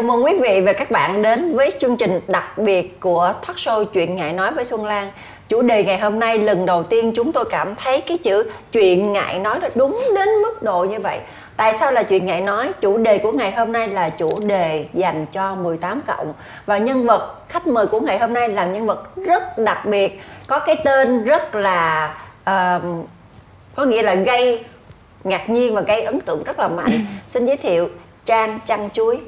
chào mừng quý vị và các bạn đến với chương trình đặc biệt của talk show Chuyện Ngại Nói với Xuân Lan. Chủ đề ngày hôm nay lần đầu tiên chúng tôi cảm thấy cái chữ chuyện ngại nói là đúng đến mức độ như vậy. Tại sao là chuyện ngại nói? Chủ đề của ngày hôm nay là chủ đề dành cho 18 cộng và nhân vật khách mời của ngày hôm nay là nhân vật rất đặc biệt, có cái tên rất là uh, có nghĩa là gây ngạc nhiên và gây ấn tượng rất là mạnh. Xin giới thiệu Trang Chăn Chuối.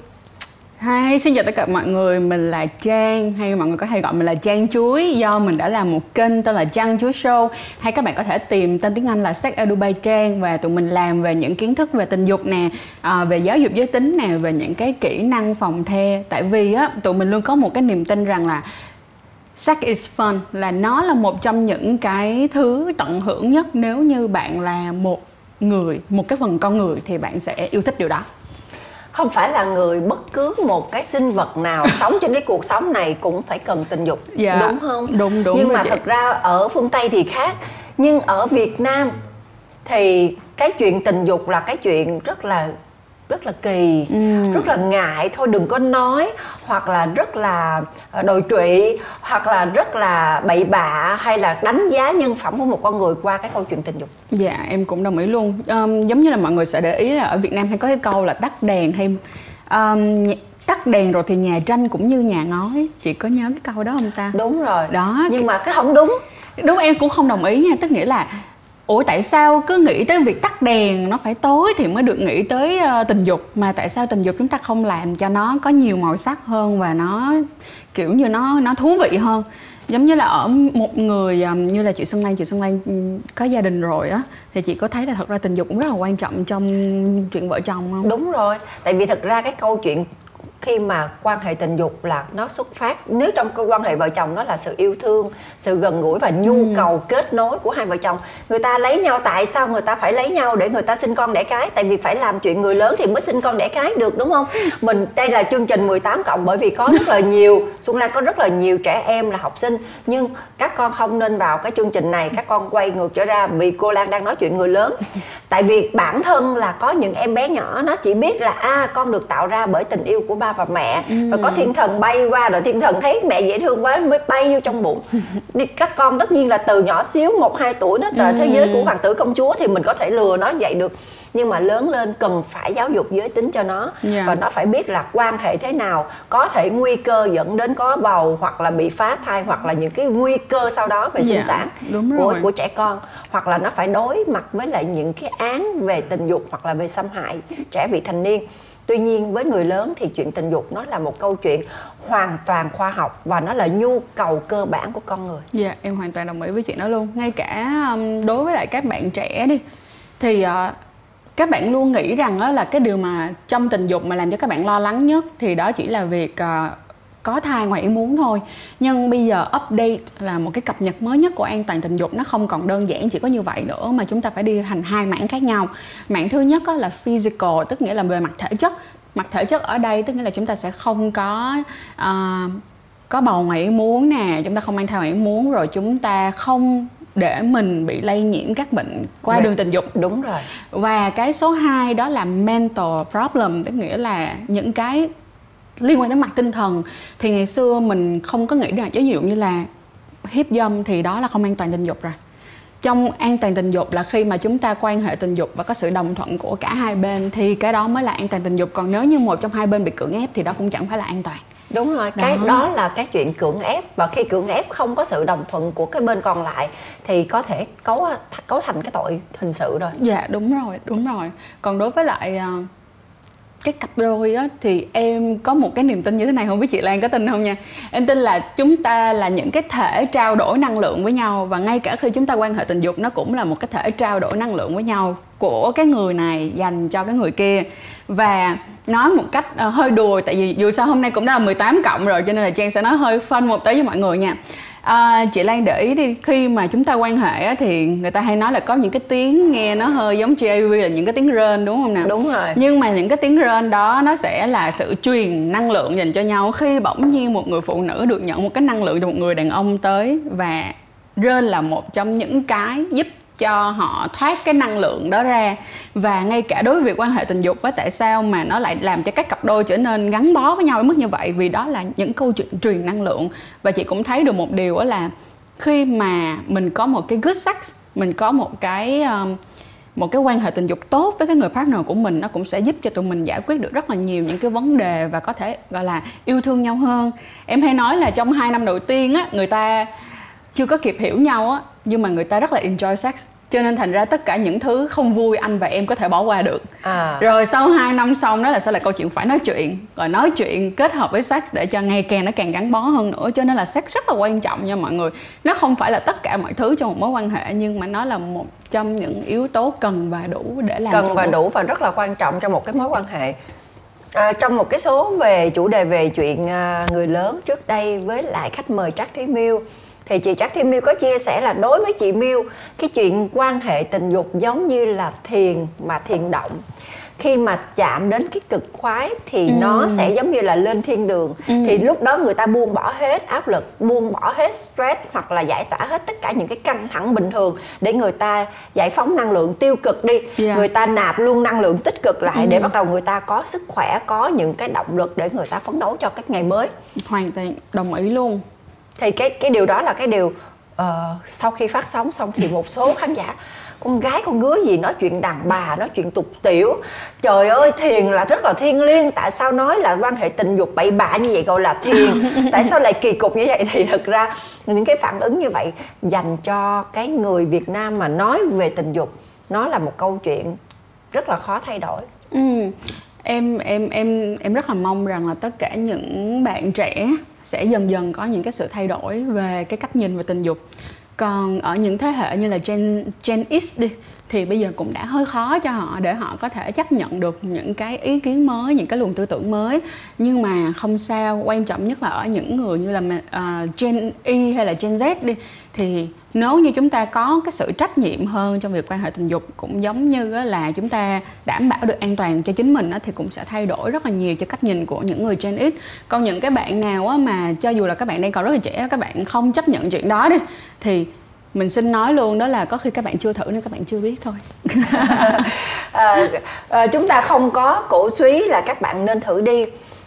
Hi, xin chào tất cả mọi người, mình là Trang hay mọi người có hay gọi mình là Trang Chuối. Do mình đã làm một kênh tên là Trang Chuối Show. Hay các bạn có thể tìm tên tiếng Anh là Sex Edu by Trang và tụi mình làm về những kiến thức về tình dục nè, à, về giáo dục giới tính nè, về những cái kỹ năng phòng the. Tại vì á tụi mình luôn có một cái niềm tin rằng là Sex is fun là nó là một trong những cái thứ tận hưởng nhất. Nếu như bạn là một người, một cái phần con người thì bạn sẽ yêu thích điều đó không phải là người bất cứ một cái sinh vật nào sống trên cái cuộc sống này cũng phải cần tình dục dạ, đúng không đúng đúng nhưng mà vậy. thật ra ở phương tây thì khác nhưng ở việt nam thì cái chuyện tình dục là cái chuyện rất là rất là kỳ ừ. rất là ngại. Thôi đừng có nói hoặc là rất là ờ, đồi trụy hoặc là rất là bậy bạ hay là đánh giá nhân phẩm của một con người qua cái câu chuyện tình dục. Dạ em cũng đồng ý luôn. Um, giống như là mọi người sẽ để ý là ở việt nam hay có cái câu là tắt đèn hay um, tắt đèn rồi thì nhà tranh cũng như nhà ngói. Chị có nhớ cái câu đó không ta? Đúng rồi. Đó nhưng mà cái không đúng. Đúng em cũng không đồng ý nha. Tức nghĩa là ủa tại sao cứ nghĩ tới việc tắt đèn nó phải tối thì mới được nghĩ tới uh, tình dục? Mà tại sao tình dục chúng ta không làm cho nó có nhiều màu sắc hơn và nó kiểu như nó nó thú vị hơn? Giống như là ở một người um, như là chị Xuân Lan chị Xuân Lan um, có gia đình rồi á thì chị có thấy là thật ra tình dục cũng rất là quan trọng trong chuyện vợ chồng không? Đúng rồi tại vì thật ra cái câu chuyện khi mà quan hệ tình dục là nó xuất phát nếu trong cái quan hệ vợ chồng nó là sự yêu thương sự gần gũi và nhu ừ. cầu kết nối của hai vợ chồng người ta lấy nhau tại sao người ta phải lấy nhau để người ta sinh con đẻ cái? Tại vì phải làm chuyện người lớn thì mới sinh con đẻ cái được đúng không? Mình đây là chương trình 18 cộng bởi vì có rất là nhiều Xuân Lan có rất là nhiều trẻ em là học sinh nhưng các con không nên vào cái chương trình này các con quay ngược trở ra vì cô Lan đang nói chuyện người lớn. Tại vì bản thân là có những em bé nhỏ nó chỉ biết là a à, con được tạo ra bởi tình yêu của ba và mẹ ừ. và có thiên thần bay qua rồi thiên thần thấy mẹ dễ thương quá mới bay vô trong bụng các con tất nhiên là từ nhỏ xíu một hai tuổi nó là ừ. thế giới của hoàng tử công chúa thì mình có thể lừa nó vậy được nhưng mà lớn lên cần phải giáo dục giới tính cho nó yeah. Dạ. và nó phải biết là quan hệ thế nào có thể nguy cơ dẫn đến có bầu hoặc là bị phá thai hoặc là những cái nguy cơ sau đó về sinh yeah. Dạ, sản Đúng của rồi. của trẻ con hoặc là nó phải đối mặt với lại những cái án về tình dục hoặc là về xâm hại trẻ vị thành niên tuy nhiên với người lớn thì chuyện tình dục nó là một câu chuyện hoàn toàn khoa học và nó là nhu cầu cơ bản của con người. Dạ yeah, em hoàn toàn đồng ý với chuyện đó luôn. Ngay cả um, đối với lại các bạn trẻ đi thì uh, các bạn luôn nghĩ rằng đó là cái điều mà trong tình dục mà làm cho các bạn lo lắng nhất thì đó chỉ là việc uh, có thai ngoài ý muốn thôi. Nhưng bây giờ update là một cái cập nhật mới nhất của an toàn tình dục. Nó không còn đơn giản chỉ có như vậy nữa mà chúng ta phải đi thành hai mảng khác nhau. Mảng thứ nhất là physical tức nghĩa là về mặt thể chất. Mặt thể chất ở đây tức nghĩa là chúng ta sẽ không có uh, có bầu ngoài ý muốn nè chúng ta không mang thai ngoài ý muốn rồi chúng ta không để mình bị lây nhiễm các bệnh qua đường tình dục. đúng rồi. Và cái số 2 đó là mental problem tức nghĩa là những cái liên quan đến mặt tinh thần. Thì ngày xưa mình không có nghĩ rằng ví dụ như là hiếp dâm thì đó là không an toàn tình dục rồi. Trong an toàn tình dục là khi mà chúng ta quan hệ tình dục và có sự đồng thuận của cả hai bên thì cái đó mới là an toàn tình dục. Còn nếu như một trong hai bên bị cưỡng ép thì đó cũng chẳng phải là an toàn. Đúng rồi đó. cái đó. là cái chuyện cưỡng ép. Và khi cưỡng ép không có sự đồng thuận của cái bên còn lại thì có thể cấu cấu thành cái tội hình sự rồi. Dạ đúng rồi đúng rồi. Còn đối với lại uh, cái cặp đôi á thì em có một cái niềm tin như thế này không biết chị Lan có tin không nha? Em tin là chúng ta là những cái thể trao đổi năng lượng với nhau và ngay cả khi chúng ta quan hệ tình dục nó cũng là một cái thể trao đổi năng lượng với nhau của cái người này dành cho cái người kia. Và nói một cách uh, hơi đùa tại vì dù sao hôm nay cũng đã là 18 cộng rồi cho nên là Trang sẽ nói hơi phân một tí với mọi người nha. À, chị Lan để ý đi khi mà chúng ta quan hệ á, thì người ta hay nói là có những cái tiếng nghe nó hơi giống GAV là những cái tiếng rên đúng không nào? Đúng rồi. Nhưng mà những cái tiếng rên đó nó sẽ là sự truyền năng lượng dành cho nhau. Khi bỗng nhiên một người phụ nữ được nhận một cái năng lượng từ một người đàn ông tới và rên là một trong những cái giúp cho họ thoát cái năng lượng đó ra. Và ngay cả đối với việc quan hệ tình dục á tại sao mà nó lại làm cho các cặp đôi trở nên gắn bó với nhau ở mức như vậy? Vì đó là những câu chuyện truyền năng lượng. Và chị cũng thấy được một điều đó là khi mà mình có một cái good sex mình có một cái um, một cái quan hệ tình dục tốt với cái người partner của mình nó cũng sẽ giúp cho tụi mình giải quyết được rất là nhiều những cái vấn đề và có thể gọi là yêu thương nhau hơn. Em hay nói là trong hai năm đầu tiên á người ta chưa có kịp hiểu nhau á nhưng mà người ta rất là enjoy sex. Cho nên thành ra tất cả những thứ không vui anh và em có thể bỏ qua được. À. rồi sau 2 năm xong đó là sẽ là câu chuyện phải nói chuyện. Rồi nói chuyện kết hợp với sex để cho ngày càng nó càng gắn bó hơn nữa. Cho nên là sex rất là quan trọng nha mọi người. Nó không phải là tất cả mọi thứ trong một mối quan hệ nhưng mà nó là một trong những yếu tố cần và đủ để làm cần và đủ và rất là quan trọng trong một cái mối quan hệ. À, trong một cái số về chủ đề về chuyện à, người lớn trước đây với lại khách mời Trác Thúy Miêu thì chị Trác Thiên Miêu có chia sẻ là đối với chị Miêu cái chuyện quan hệ tình dục giống như là thiền mà thiền động khi mà chạm đến cái cực khoái thì ừ. nó sẽ giống như là lên thiên đường ừ. thì lúc đó người ta buông bỏ hết áp lực buông bỏ hết stress hoặc là giải tỏa hết tất cả những cái căng thẳng bình thường để người ta giải phóng năng lượng tiêu cực đi yeah. Người ta nạp luôn năng lượng tích cực lại ừ. để bắt đầu người ta có sức khỏe có những cái động lực để người ta phấn đấu cho các ngày mới hoàn toàn đồng ý luôn thì cái cái điều đó là cái điều uh, sau khi phát sóng xong thì một số khán giả con gái con ngứa gì nói chuyện đàn bà nói chuyện tục tiểu. Trời ơi thiền là rất là thiêng liêng. Tại sao nói là quan hệ tình dục bậy bạ như vậy gọi là thiền? Tại sao lại kỳ cục như vậy? Thì thực ra những cái phản ứng như vậy dành cho cái người việt nam mà nói về tình dục nó là một câu chuyện rất là khó thay đổi. Ừ em em em em rất là mong rằng là tất cả những bạn trẻ sẽ dần dần có những cái sự thay đổi về cái cách nhìn về tình dục. Còn ở những thế hệ như là Gen Gen X đi thì bây giờ cũng đã hơi khó cho họ để họ có thể chấp nhận được những cái ý kiến mới những cái luồng tư tưởng mới. Nhưng mà không sao quan trọng nhất là ở những người như là uh, Gen Y hay là Gen Z đi thì nếu như chúng ta có cái sự trách nhiệm hơn trong việc quan hệ tình dục cũng giống như là chúng ta đảm bảo được an toàn cho chính mình thì cũng sẽ thay đổi rất là nhiều cho cách nhìn của những người Gen X. Còn những cái bạn nào mà cho dù là các bạn đang còn rất là trẻ các bạn không chấp nhận chuyện đó đi thì mình xin nói luôn đó là có khi các bạn chưa thử nên các bạn chưa biết thôi. À, à, chúng ta không có cổ suý là các bạn nên thử đi.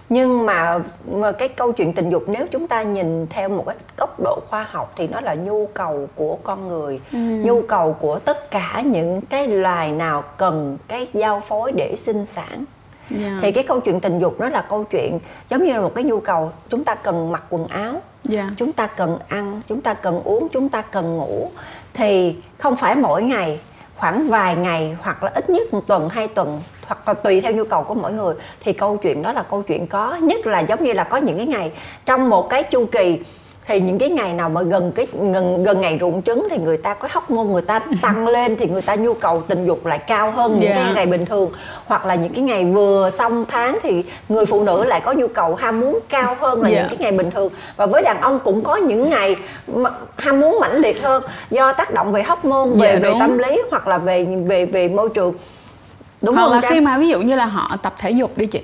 Nhưng mà, mà cái câu chuyện tình dục nếu chúng ta nhìn theo một cái góc độ khoa học thì nó là nhu cầu của con người ừ. nhu cầu của tất cả những cái loài nào cần cái giao phối để sinh sản yeah. Thì cái câu chuyện tình dục nó là câu chuyện giống như là một cái nhu cầu chúng ta cần mặc quần áo yeah. Chúng ta cần ăn chúng ta cần uống chúng ta cần ngủ thì không phải mỗi ngày khoảng vài ngày hoặc là ít nhất một tuần hai tuần hoặc là tùy theo nhu cầu của mỗi người thì câu chuyện đó là câu chuyện có nhất là giống như là có những cái ngày trong một cái chu kỳ thì những cái ngày nào mà gần cái gần gần ngày rụng trứng thì người ta có hóc môn người ta tăng lên thì người ta nhu cầu tình dục lại cao hơn những yeah. cái dạ. ngày bình thường hoặc là những cái ngày vừa xong tháng thì người phụ nữ lại có nhu cầu ham muốn cao hơn là yeah. những dạ. cái ngày bình thường và với đàn ông cũng có những ngày ham muốn mãnh liệt hơn do tác động về hóc môn về yeah, dạ, về tâm lý hoặc là về về về môi trường đúng hoặc không là Trang? khi mà ví dụ như là họ tập thể dục đi chị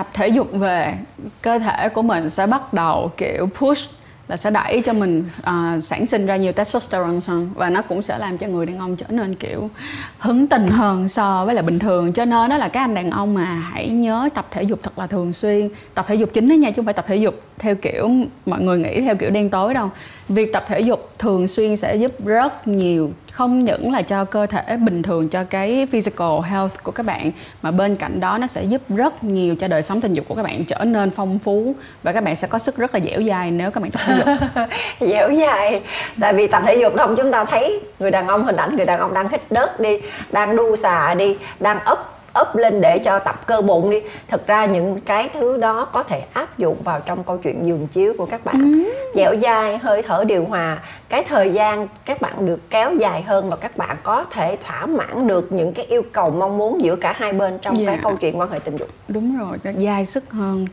tập thể dục về cơ thể của mình sẽ bắt đầu kiểu push là sẽ đẩy cho mình uh, sản sinh ra nhiều testosterone hơn và nó cũng sẽ làm cho người đàn ông trở nên kiểu hứng tình hơn so với là bình thường. Cho nên đó là các anh đàn ông mà hãy nhớ tập thể dục thật là thường xuyên. Tập thể dục chính đó nha chứ không phải tập thể dục theo kiểu mọi người nghĩ theo kiểu đen tối đâu việc tập thể dục thường xuyên sẽ giúp rất nhiều, không những là cho cơ thể bình thường, cho cái physical health của các bạn, mà bên cạnh đó nó sẽ giúp rất nhiều cho đời sống tình dục của các bạn trở nên phong phú và các bạn sẽ có sức rất là dẻo dai nếu các bạn tập thể dục. Dẻo dai. Tại vì tập thể dục không chúng ta thấy người đàn ông hình ảnh, người đàn ông đang hít đất đi, đang đu xà đi, đang ấp ấp lên để cho tập cơ bụng đi thực ra những cái thứ đó có thể áp dụng vào trong câu chuyện giường chiếu của các bạn ừ. dẻo dai hơi thở điều hòa cái thời gian các bạn được kéo dài hơn và các bạn có thể thỏa mãn được những cái yêu cầu mong muốn giữa cả hai bên trong yeah. cái dạ. câu chuyện quan hệ tình dục đúng rồi nó dai sức hơn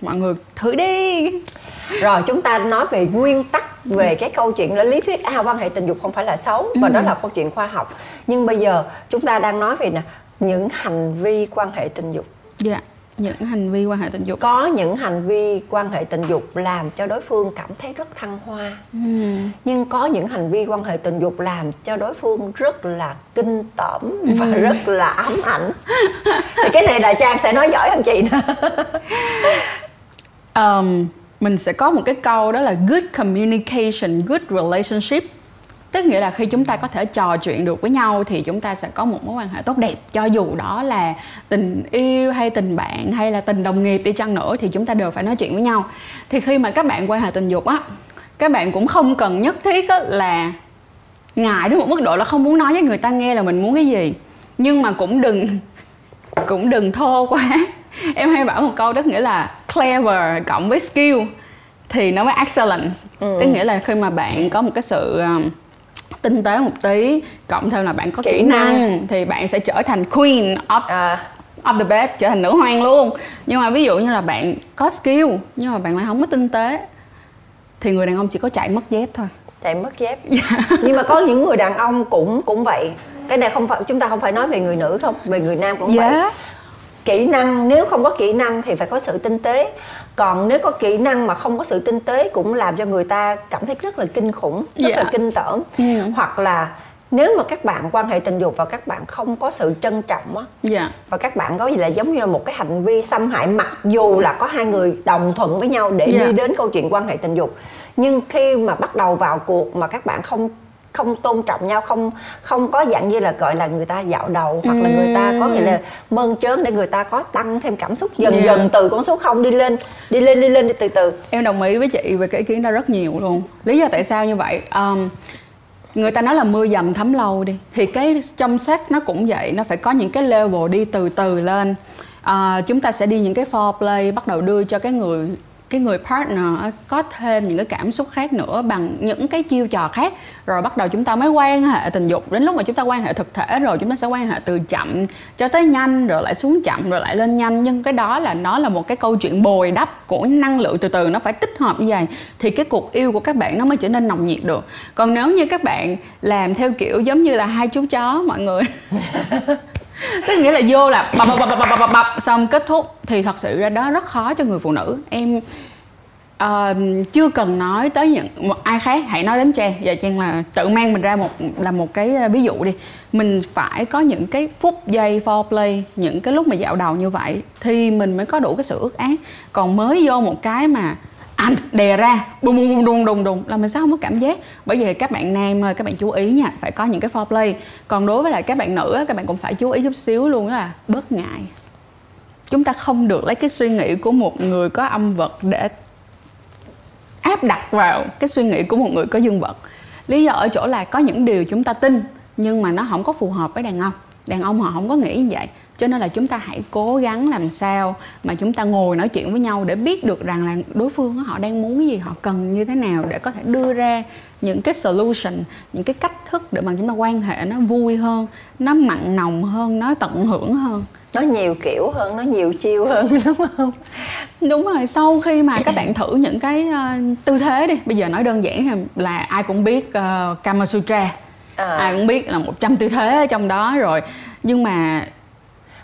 mọi người thử đi rồi chúng ta nói về nguyên tắc về cái câu chuyện là lý thuyết à quan hệ tình dục không phải là xấu và ừ. đó là câu chuyện khoa học nhưng bây giờ chúng ta đang nói về nè những hành vi quan hệ tình dục. Dạ những hành vi quan hệ tình dục. Có những hành vi quan hệ tình dục làm cho đối phương cảm thấy rất thăng hoa. Ừ. nhưng có những hành vi quan hệ tình dục làm cho đối phương rất là kinh tởm và ừ. rất là ám ảnh. Thì cái này là trang sẽ nói giỏi hơn chị nữa um, mình sẽ có một cái câu đó là good communication good relationship tức nghĩa là khi chúng ta có thể trò chuyện được với nhau thì chúng ta sẽ có một mối quan hệ tốt đẹp. Cho dù đó là tình yêu hay tình bạn hay là tình đồng nghiệp đi chăng nữa thì chúng ta đều phải nói chuyện với nhau. Thì khi mà các bạn quan hệ tình dục á các bạn cũng không cần nhất thiết á, là ngại đến một mức độ là không muốn nói với người ta nghe là mình muốn cái gì. Nhưng mà cũng đừng cũng đừng thô quá. Em hay bảo một câu đó nghĩa là clever cộng với skill thì nó mới excellence. Ừ. tức nghĩa là khi mà bạn có một cái sự um, tinh tế một tí cộng thêm là bạn có kỹ, kỹ năng, năng thì bạn sẽ trở thành queen of à. of the bed trở thành nữ hoàng luôn nhưng mà ví dụ như là bạn có skill nhưng mà bạn lại không có tinh tế thì người đàn ông chỉ có chạy mất dép thôi chạy mất dép yeah. Dạ. nhưng mà có những người đàn ông cũng cũng vậy cái này không phải chúng ta không phải nói về người nữ không về người nam cũng yeah. Dạ. vậy kỹ năng nếu không có kỹ năng thì phải có sự tinh tế còn nếu có kỹ năng mà không có sự tinh tế cũng làm cho người ta cảm thấy rất là kinh khủng rất yeah. là dạ. kinh tởm ừ. hoặc là nếu mà các bạn quan hệ tình dục và các bạn không có sự trân trọng á yeah. Dạ. và các bạn có gì là giống như là một cái hành vi xâm hại mặc dù là có hai người đồng thuận với nhau để yeah. đi đến câu chuyện quan hệ tình dục nhưng khi mà bắt đầu vào cuộc mà các bạn không không tôn trọng nhau không không có dạng như là gọi là người ta dạo đầu hoặc là người ta có nghĩa là mơn trớn để người ta có tăng thêm cảm xúc dần yeah. dần từ con số không đi lên đi lên đi lên đi từ từ. Em đồng ý với chị về cái ý kiến đó rất nhiều luôn. Lý do tại sao như vậy? Um, người ta nói là mưa dầm thấm lâu đi. Thì cái trong sách nó cũng vậy nó phải có những cái level đi từ từ lên. À, chúng ta sẽ đi những cái foreplay bắt đầu đưa cho cái người cái người partner có thêm những cái cảm xúc khác nữa bằng những cái chiêu trò khác. Rồi bắt đầu chúng ta mới quan hệ tình dục. Đến lúc mà chúng ta quan hệ thực thể rồi, chúng ta sẽ quan hệ từ chậm cho tới nhanh, rồi lại xuống chậm, rồi lại lên nhanh. Nhưng cái đó là, nó là một cái câu chuyện bồi đắp của năng lượng từ từ, nó phải tích hợp như vậy thì cái cuộc yêu của các bạn nó mới trở nên nồng nhiệt được. Còn nếu như các bạn làm theo kiểu giống như là hai chú chó, mọi người. tức nghĩa là vô là bập bập bập bập bập bập xong kết thúc. Thì thật sự ra đó rất khó cho người phụ nữ. Em uh, chưa cần nói tới những một ai khác. Hãy nói đến trang. Và trang là tự mang mình ra một là một cái ờ, ví dụ đi. Mình phải có những cái phút giây foreplay những cái lúc mà dạo đầu như vậy thì mình mới có đủ cái sự ước ác. Còn mới vô một cái mà anh, đè ra. Bùng bùng đùng đùng đùng. Là mình sao không có cảm giác. Bởi vì các bạn nam ơi, các bạn chú ý nha, phải có những cái foreplay. Còn đối với lại các bạn nữ các bạn cũng phải chú ý chút xíu luôn đó là bớt ngại. Chúng ta không được lấy cái suy nghĩ của một người có âm vật để áp đặt vào cái suy nghĩ của một người có dương vật. Lý do ở chỗ là có những điều chúng ta tin, nhưng mà nó không có phù hợp với đàn ông. Đàn ông họ không có nghĩ như vậy cho nên là chúng ta hãy cố gắng làm sao mà chúng ta ngồi nói chuyện với nhau để biết được rằng là đối phương họ đang muốn cái gì họ cần như thế nào để có thể đưa ra những cái solution những cái cách thức để mà chúng ta quan hệ nó vui hơn nó mặn nồng hơn nó tận hưởng hơn. Nó nhiều kiểu hơn nó nhiều chiêu hơn đúng không? Đúng rồi sau khi mà các bạn thử những cái uh, tư thế đi bây giờ nói đơn giản là, là ai cũng biết uh, Kama Sutra. À. ai cũng biết là 100 tư thế ở trong đó rồi. Nhưng mà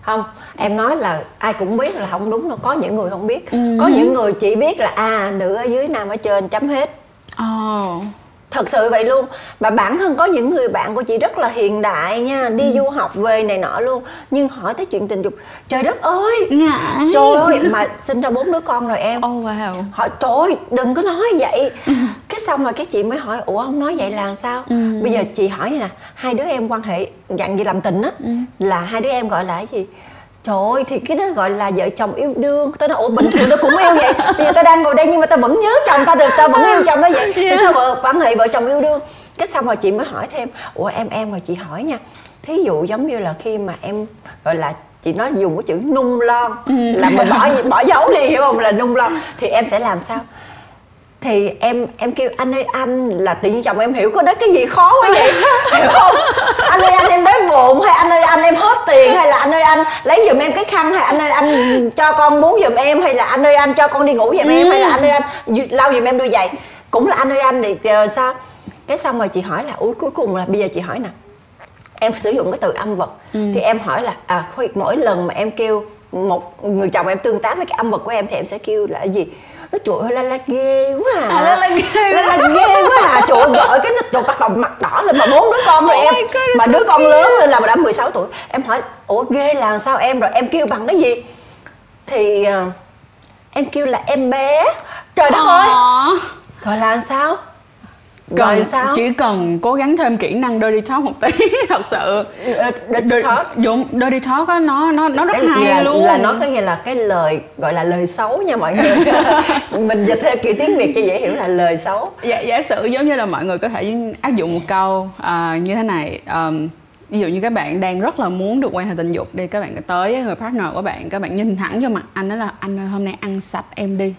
không em nói là ai cũng biết là không đúng đâu có những người không biết. Ừ. có những người chỉ biết là à nữ ở dưới nam ở trên chấm hết. Oh thật sự vậy luôn mà bản thân có những người bạn của chị rất là hiện đại nha đi ừ. du học về này nọ luôn nhưng hỏi tới chuyện tình dục trời đất ơi Ngại. trời ơi mà sinh ra bốn đứa con rồi em oh wow hỏi trời đừng có nói vậy ừ. cái xong rồi cái chị mới hỏi ủa không nói vậy là sao ừ. bây giờ chị hỏi nè hai đứa em quan hệ dặn gì làm tình á ừ. là hai đứa em gọi là cái gì Trời ơi, thì cái đó gọi là vợ chồng yêu đương. Tôi nói, ủa bình thường tôi cũng yêu vậy. Bây giờ tao đang ngồi đây nhưng mà tao vẫn nhớ chồng tao được. Tao vẫn yêu chồng nó vậy. Yeah. sao vợ quan hệ vợ chồng yêu đương? Cái xong rồi chị mới hỏi thêm Ủa em em rồi chị hỏi nha Thí dụ giống như là khi mà em gọi là chị nói dùng cái chữ nung lon ừ. là mình bỏ bỏ dấu đi hiểu không? Là nung lon thì em sẽ làm sao? Thì em em kêu anh ơi anh là tự nhiên chồng em hiểu có đấy cái gì khó quá vậy? Hiểu không? Anh ơi anh em đói bụng hay anh ơi anh em hết tiền hay là anh ơi anh lấy giùm em cái khăn hay anh ơi anh cho con bú giùm em hay là anh ơi anh cho con đi ngủ giùm em hay là anh ơi anh lau giùm em đôi giày? Cũng là anh ơi anh thì rồi sao? Cái xong rồi chị hỏi là ui cuối cùng là bây giờ chị hỏi nè em sử dụng cái từ âm vật. Ừ. thì em hỏi là à mỗi lần mà em kêu một người chồng em tương tác với cái âm vật của em thì em sẽ kêu là gì nó trời ơi la la ghê quá à, À, la la ghê la la ghê quá à. Trời ơi gọi cái trời bắt đầu mặt đỏ lên mà bốn đứa con rồi Oh em. God, mà đứa so con lớn lên là đã 16 tuổi. Em hỏi ủa ghê là sao em? Rồi em kêu bằng cái gì? Thì ờ, em kêu là em bé. Trời đất ơi. Ờ. gọi là sao Cần, sao? chỉ cần cố gắng thêm kỹ năng dirty talk một tí thật sự. Ờ, dirty talk. đúng dirty talk á nó nó nó rất hay là, luôn. là nó có nghĩa là cái lời gọi là lời xấu nha mọi người. Mình dịch theo kiểu tiếng việt cho dễ hiểu là lời xấu. Giả, giả sử giống như là mọi người có thể áp dụng một câu à, như thế này ờm, ví dụ như các bạn đang rất là muốn được quan hệ tình dục đi các bạn tới với người partner của bạn các bạn nhìn thẳng vô mặt anh đó là anh ơi hôm nay ăn sạch em đi.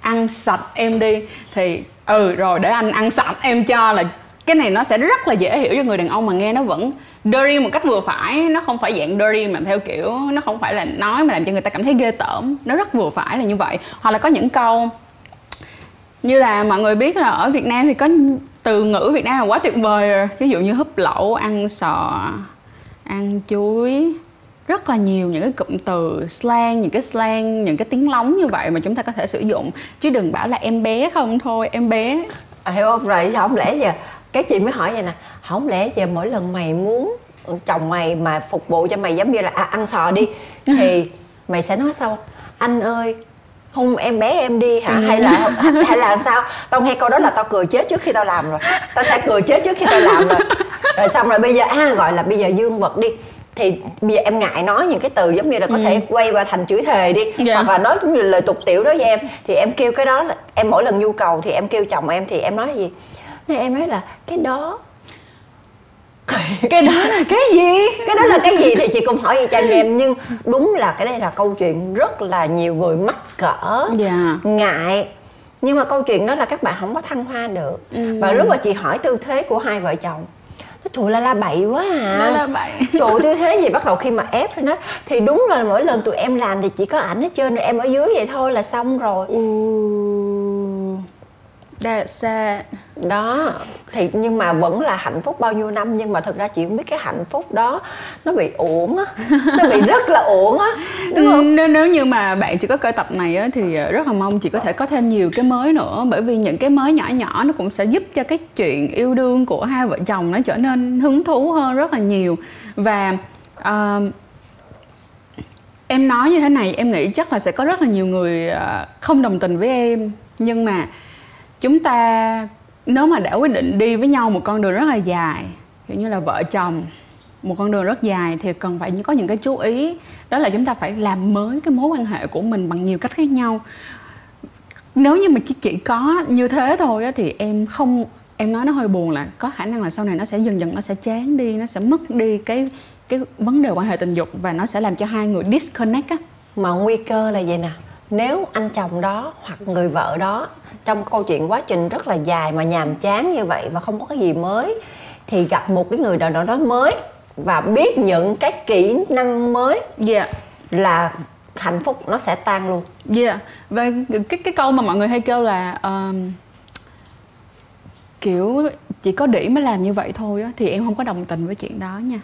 Ăn sạch em đi thì ừ rồi, để anh ăn sạch. Em cho là cái này nó sẽ rất là dễ hiểu cho người đàn ông mà nghe nó vẫn dirty một cách vừa phải. Nó không phải dạng dirty mà theo kiểu nó không phải là nói mà làm cho người ta cảm thấy ghê tởm. Nó rất vừa phải là như vậy. Hoặc là có những câu như là mọi người biết là ở Việt Nam thì có từ ngữ Việt Nam là quá tuyệt vời rồi. Ví dụ như húp lẩu, ăn sò, ăn chuối rất là nhiều những cái cụm từ slang những cái slang những cái tiếng lóng như vậy mà chúng ta có thể sử dụng. Chứ đừng bảo là em bé không thôi em bé. À, hiểu không? Rồi không lẽ giờ cái chị mới hỏi vậy nè. Không lẽ giờ mỗi lần mày muốn chồng mày mà phục vụ cho mày giống như là à, ăn sò đi thì mày sẽ nói sao? Anh ơi hôn em bé em đi hả? Hay là hay là sao? Tao nghe câu đó là tao cười chết trước khi tao làm rồi. Tao sẽ cười chết trước khi tao làm rồi. Rồi xong rồi bây giờ à, gọi là bây giờ dương vật đi thì bây giờ em ngại nói những cái từ giống như là có thể quay qua thành chửi thề đi. Dạ. hoặc là nói cũng như lời tục tiểu đó với em. Thì em kêu cái đó là em mỗi lần nhu cầu thì em kêu chồng em thì em nói gì? Nên em nói là cái đó. Cái đó là cái gì? Cái đó là cái gì thì chị cũng hỏi y chang em. Nhưng đúng là cái đây là câu chuyện rất là nhiều người mắc cỡ Dạ. ngại. Nhưng mà câu chuyện đó là các bạn không có thăng hoa được. Và lúc mà chị hỏi tư thế của hai vợ chồng trời la la bậy quá à. La la bậy. trời tư thế gì bắt đầu khi mà ép lên đó. Thì đúng là mỗi lần tụi em làm thì chỉ có ảnh ở trên rồi em ở dưới vậy thôi là xong rồi. Ooh, that's sad. Đó thì nhưng mà vẫn là hạnh phúc bao nhiêu năm nhưng mà thực ra chị không biết cái hạnh phúc đó nó bị uổng á. Nó bị rất là uổng á đúng không? Nếu nếu như mà bạn chỉ có coi tập này á, thì ờ, rất là mong chị có thể có thêm nhiều cái mới nữa bởi vì những cái mới nhỏ nhỏ nó cũng sẽ giúp cho cái chuyện yêu đương của hai vợ chồng nó trở nên hứng thú hơn rất là nhiều. Và ờ, em nói như thế này em nghĩ chắc là sẽ có rất là nhiều người ờ, không đồng tình với em. Nhưng mà chúng ta nếu mà đã quyết định đi với nhau một con đường rất là dài kiểu như là vợ chồng một con đường rất dài thì cần phải có những cái chú ý. Đó là chúng ta phải làm mới cái mối quan hệ của mình bằng nhiều cách khác nhau. Nếu như mà chỉ chỉ có như thế thôi á, thì em không em nói nó hơi buồn là có khả năng là sau này nó sẽ dần dần nó sẽ chán đi nó sẽ mất đi cái cái vấn đề quan hệ tình dục và nó sẽ làm cho hai người disconnect á. Mà nguy cơ là vậy nè? Nếu anh chồng đó hoặc người vợ đó trong câu chuyện quá trình rất là dài mà nhàm chán như vậy và không có cái gì mới thì gặp một cái người nào đó đó mới và biết những cái kỹ năng mới dạ là hạnh phúc nó sẽ tan luôn Yeah. Và cái cái câu mà mọi người hay kêu là um, kiểu chỉ có đĩ mới làm như vậy thôi á thì em không có đồng tình với chuyện đó nha.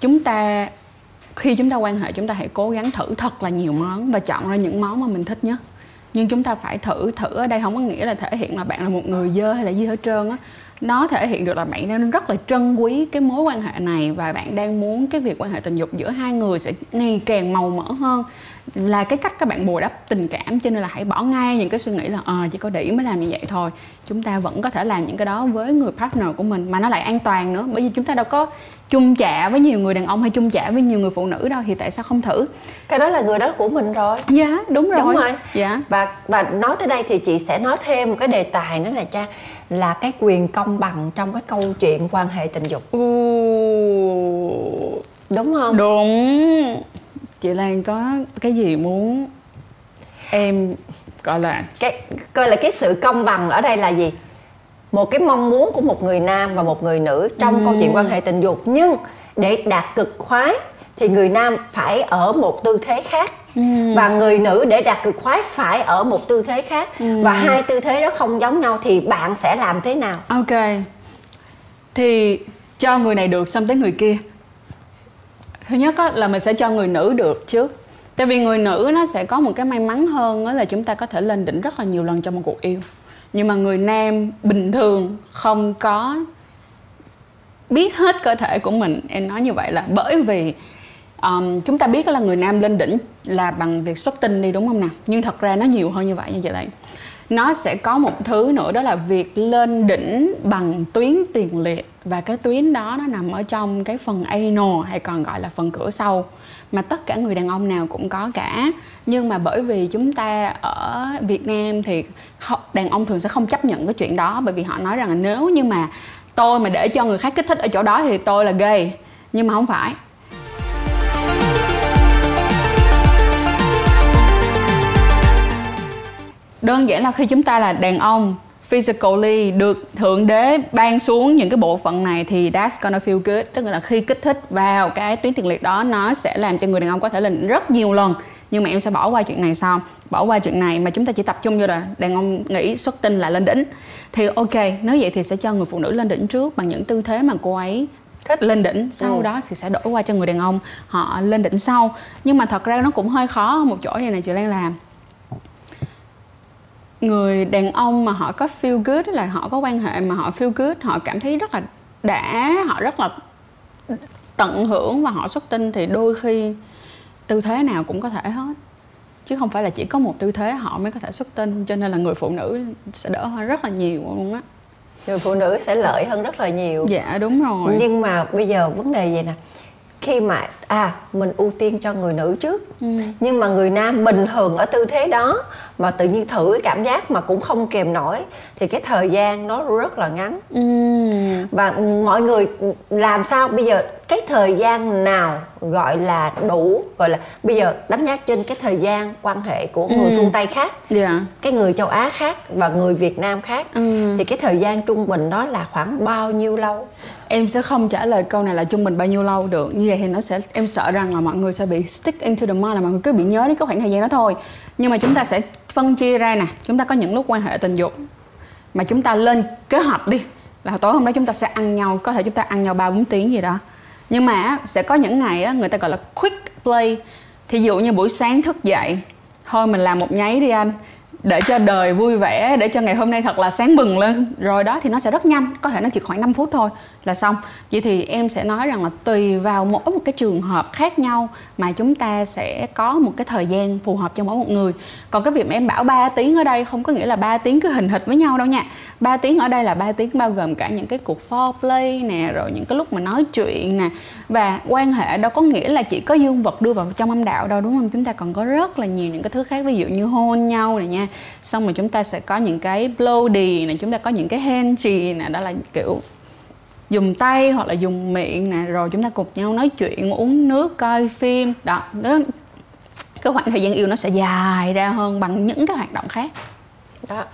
Chúng ta khi chúng ta quan hệ, chúng ta hãy cố gắng thử thật là nhiều món và chọn ra những món mà mình thích nhất. Nhưng chúng ta phải thử thử ở đây không có nghĩa là thể hiện là bạn là một người dơ hay là gì hết trơn á. Nó thể hiện được là bạn đang rất là trân quý cái mối quan hệ này và bạn đang muốn cái việc quan hệ tình dục giữa hai người sẽ ngày càng màu mỡ hơn là cái cách các bạn bù đắp tình cảm, cho nên là hãy bỏ ngay những cái suy nghĩ là ờ chỉ có đĩ mới làm như vậy thôi chúng ta vẫn có thể làm những cái đó với người partner của mình mà nó lại an toàn nữa, bởi vì chúng ta đâu có chung chạ với nhiều người đàn ông hay chung chạ với nhiều người phụ nữ đâu thì tại sao không thử? Cái đó là người đó của mình rồi. Dạ đúng rồi đúng rồi. dạ. Và và nói tới đây thì chị sẽ nói thêm một cái đề tài nữa là cha là cái quyền công bằng trong cái câu chuyện quan hệ tình dục. Ồ, đúng không? Đúng. Chị Lan có cái gì muốn em gọi là cái coi là cái sự công bằng ở đây là gì một cái mong muốn của một người nam và một người nữ trong câu chuyện quan hệ tình dục. Nhưng để đạt cực khoái thì người nam phải ở một tư thế khác. Và người nữ để đạt cực khoái phải ở một tư thế khác. Và hai tư thế đó không giống nhau thì bạn sẽ làm thế nào? Ok. Thì cho người này được xong tới người kia. Thứ nhất á, là mình sẽ cho người nữ được trước. Tại vì người nữ nó sẽ có một cái may mắn hơn đó là chúng ta có thể lên đỉnh rất là nhiều lần trong một cuộc yêu nhưng mà người nam bình thường không có biết hết cơ thể của mình. Em nói như vậy là bởi vì um, chúng ta biết là người nam lên đỉnh là bằng việc xuất tinh đi đúng không nào? Nhưng thật ra nó nhiều hơn như vậy như vậy đấy nó sẽ có một thứ nữa đó là việc lên đỉnh bằng tuyến tiền liệt. Và cái tuyến đó nó nằm ở trong cái phần anal hay còn gọi là phần cửa sau mà tất cả người đàn ông nào cũng có cả. Nhưng mà bởi vì chúng ta ở Việt Nam thì đàn ông thường sẽ không chấp nhận cái chuyện đó, bởi vì họ nói rằng là nếu như mà tôi mà để cho người khác kích thích ở chỗ đó thì tôi là gay. Nhưng mà không phải. Đơn giản là khi chúng ta là đàn ông physically được thượng đế ban xuống những cái bộ phận này thì that's gonna feel good. Tức là khi kích thích vào cái tuyến tiền liệt đó nó sẽ làm cho người đàn ông có thể lên rất nhiều lần. Nhưng mà em sẽ bỏ qua chuyện này sau. Bỏ qua chuyện này mà chúng ta chỉ tập trung vô là đàn ông nghĩ xuất tinh là lên đỉnh. Thì ok nếu vậy thì sẽ cho người phụ nữ lên đỉnh trước bằng những tư thế mà cô ấy thích. lên đỉnh. Sau ừ. đó thì sẽ đổi qua cho người đàn ông họ lên đỉnh sau. Nhưng mà thật ra nó cũng hơi khó một chỗ như này chị Lan làm người đàn ông mà họ có feel good là họ có quan hệ mà họ feel good họ cảm thấy rất là đã họ rất là tận hưởng và họ xuất tinh thì đôi khi tư thế nào cũng có thể hết. Chứ không phải là chỉ có một tư thế họ mới có thể xuất tinh cho nên là người phụ nữ sẽ đỡ hơn rất là nhiều luôn á. Người phụ nữ sẽ lợi hơn rất là nhiều. Dạ đúng rồi. Nhưng mà bây giờ vấn đề vậy nè. Khi mà à mình ưu tiên cho người nữ trước. Ừ. nhưng mà người nam bình thường ở tư thế đó mà tự nhiên thử cái cảm giác mà cũng không kèm nổi thì cái thời gian nó rất là ngắn ừ. và mọi người làm sao bây giờ cái thời gian nào gọi là đủ gọi là bây giờ đánh giá trên cái thời gian quan hệ của người ừ. phương tây khác yeah. Dạ. cái người châu á khác và người việt nam khác ừ. thì cái thời gian trung bình đó là khoảng bao nhiêu lâu em sẽ không trả lời câu này là trung bình bao nhiêu lâu được như vậy thì nó sẽ em sợ rằng là mọi người sẽ bị stick into the mind là mọi người cứ bị nhớ đến cái khoảng thời gian đó thôi nhưng mà chúng ta sẽ phân chia ra nè. Chúng ta có những lúc quan hệ tình dục mà chúng ta lên kế hoạch đi. Là tối hôm đó chúng ta sẽ ăn nhau có thể chúng ta ăn nhau ba bốn tiếng gì đó. Nhưng mà sẽ có những ngày á, người ta gọi là quick play. Thì dụ như buổi sáng thức dậy thôi mình làm một nháy đi anh để cho đời vui vẻ để cho ngày hôm nay thật là sáng bừng lên. Rồi đó thì nó sẽ rất nhanh có thể nó chỉ khoảng 5 phút thôi là xong. Vậy thì em sẽ nói rằng là tùy vào mỗi một cái trường hợp khác nhau mà chúng ta sẽ có một cái thời gian phù hợp cho mỗi một người. Còn cái việc mà em bảo 3 tiếng ở đây không có nghĩa là 3 tiếng cứ hình hịch với nhau đâu nha. 3 tiếng ở đây là 3 tiếng bao gồm cả những cái cuộc foreplay nè, rồi những cái lúc mà nói chuyện nè. Và quan hệ đâu có nghĩa là chỉ có dương vật đưa vào trong âm đạo đâu, đúng không? Chúng ta còn có rất là nhiều những cái thứ khác, ví dụ như hôn nhau này nha. Xong rồi chúng ta sẽ có những cái bloody này chúng ta có những cái handshake nè, đó là kiểu dùng tay hoặc là dùng miệng nè rồi chúng ta cùng nhau nói chuyện uống nước coi phim. Đó đó. Cái khoảng thời gian yêu nó sẽ dài ra hơn bằng những cái hoạt động khác. Đó.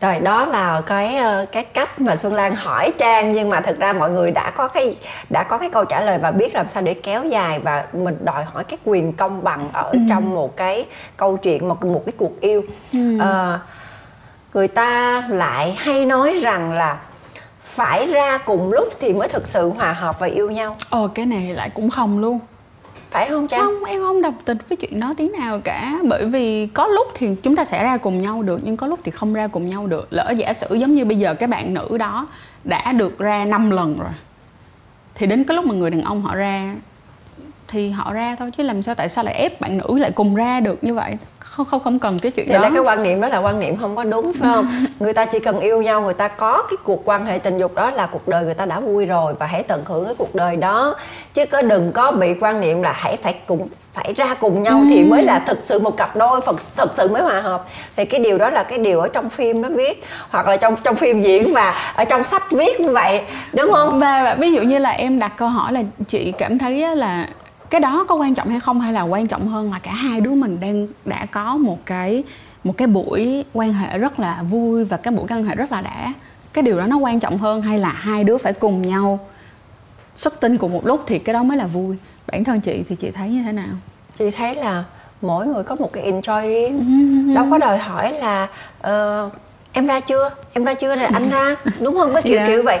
Rồi đó là cái ờ, cái cách mà Xuân Lan hỏi Trang nhưng mà thực ra mọi người đã có cái đã có cái câu trả lời và biết làm sao để kéo dài và mình đòi hỏi cái quyền công bằng ở ừ. trong một cái câu chuyện một một cái cuộc yêu. Ừ. à, người ta lại hay nói rằng là phải ra cùng lúc thì mới thực sự hòa hợp và yêu nhau. Ờ cái này lại cũng không luôn. Phải không Trang? Không, em không đồng tình với chuyện đó tí nào cả. Bởi vì có lúc thì chúng ta sẽ ra cùng nhau được Nhưng có lúc thì không ra cùng nhau được. Lỡ giả sử giống như bây giờ cái bạn nữ đó Đã được ra 5 lần rồi Thì đến cái lúc mà người đàn ông họ ra Thì họ ra thôi Chứ làm sao tại sao lại ép bạn nữ lại cùng ra được như vậy không không không cần cái chuyện Vậy đó. là cái quan niệm đó là quan niệm không có đúng phải không? người ta chỉ cần yêu nhau, người ta có cái cuộc quan hệ tình dục đó là cuộc đời người ta đã vui rồi và hãy tận hưởng cái cuộc đời đó chứ có đừng có bị quan niệm là hãy phải cùng phải ra cùng nhau ừ. thì mới là thực sự một cặp đôi thật thực sự mới hòa hợp thì cái điều đó là cái điều ở trong phim nó viết hoặc là trong trong phim diễn và ở trong sách viết như vậy đúng không và, và ví dụ như là em đặt câu hỏi là chị cảm thấy là cái đó có quan trọng hay không hay là quan trọng hơn là cả hai đứa mình đang đã có một cái một cái buổi quan hệ rất là vui và cái buổi quan hệ rất là đã. Cái điều đó nó quan trọng hơn hay là hai đứa phải cùng nhau xuất tinh cùng một lúc thì cái đó mới là vui. Bản thân chị thì chị thấy như thế nào? Chị thấy là mỗi người có một cái enjoy riêng. Ừ. đâu có đòi hỏi là uh, em ra chưa? Em ra chưa? Rồi anh ra. Đúng không? Có kiểu yeah. Dạ. kiểu vậy.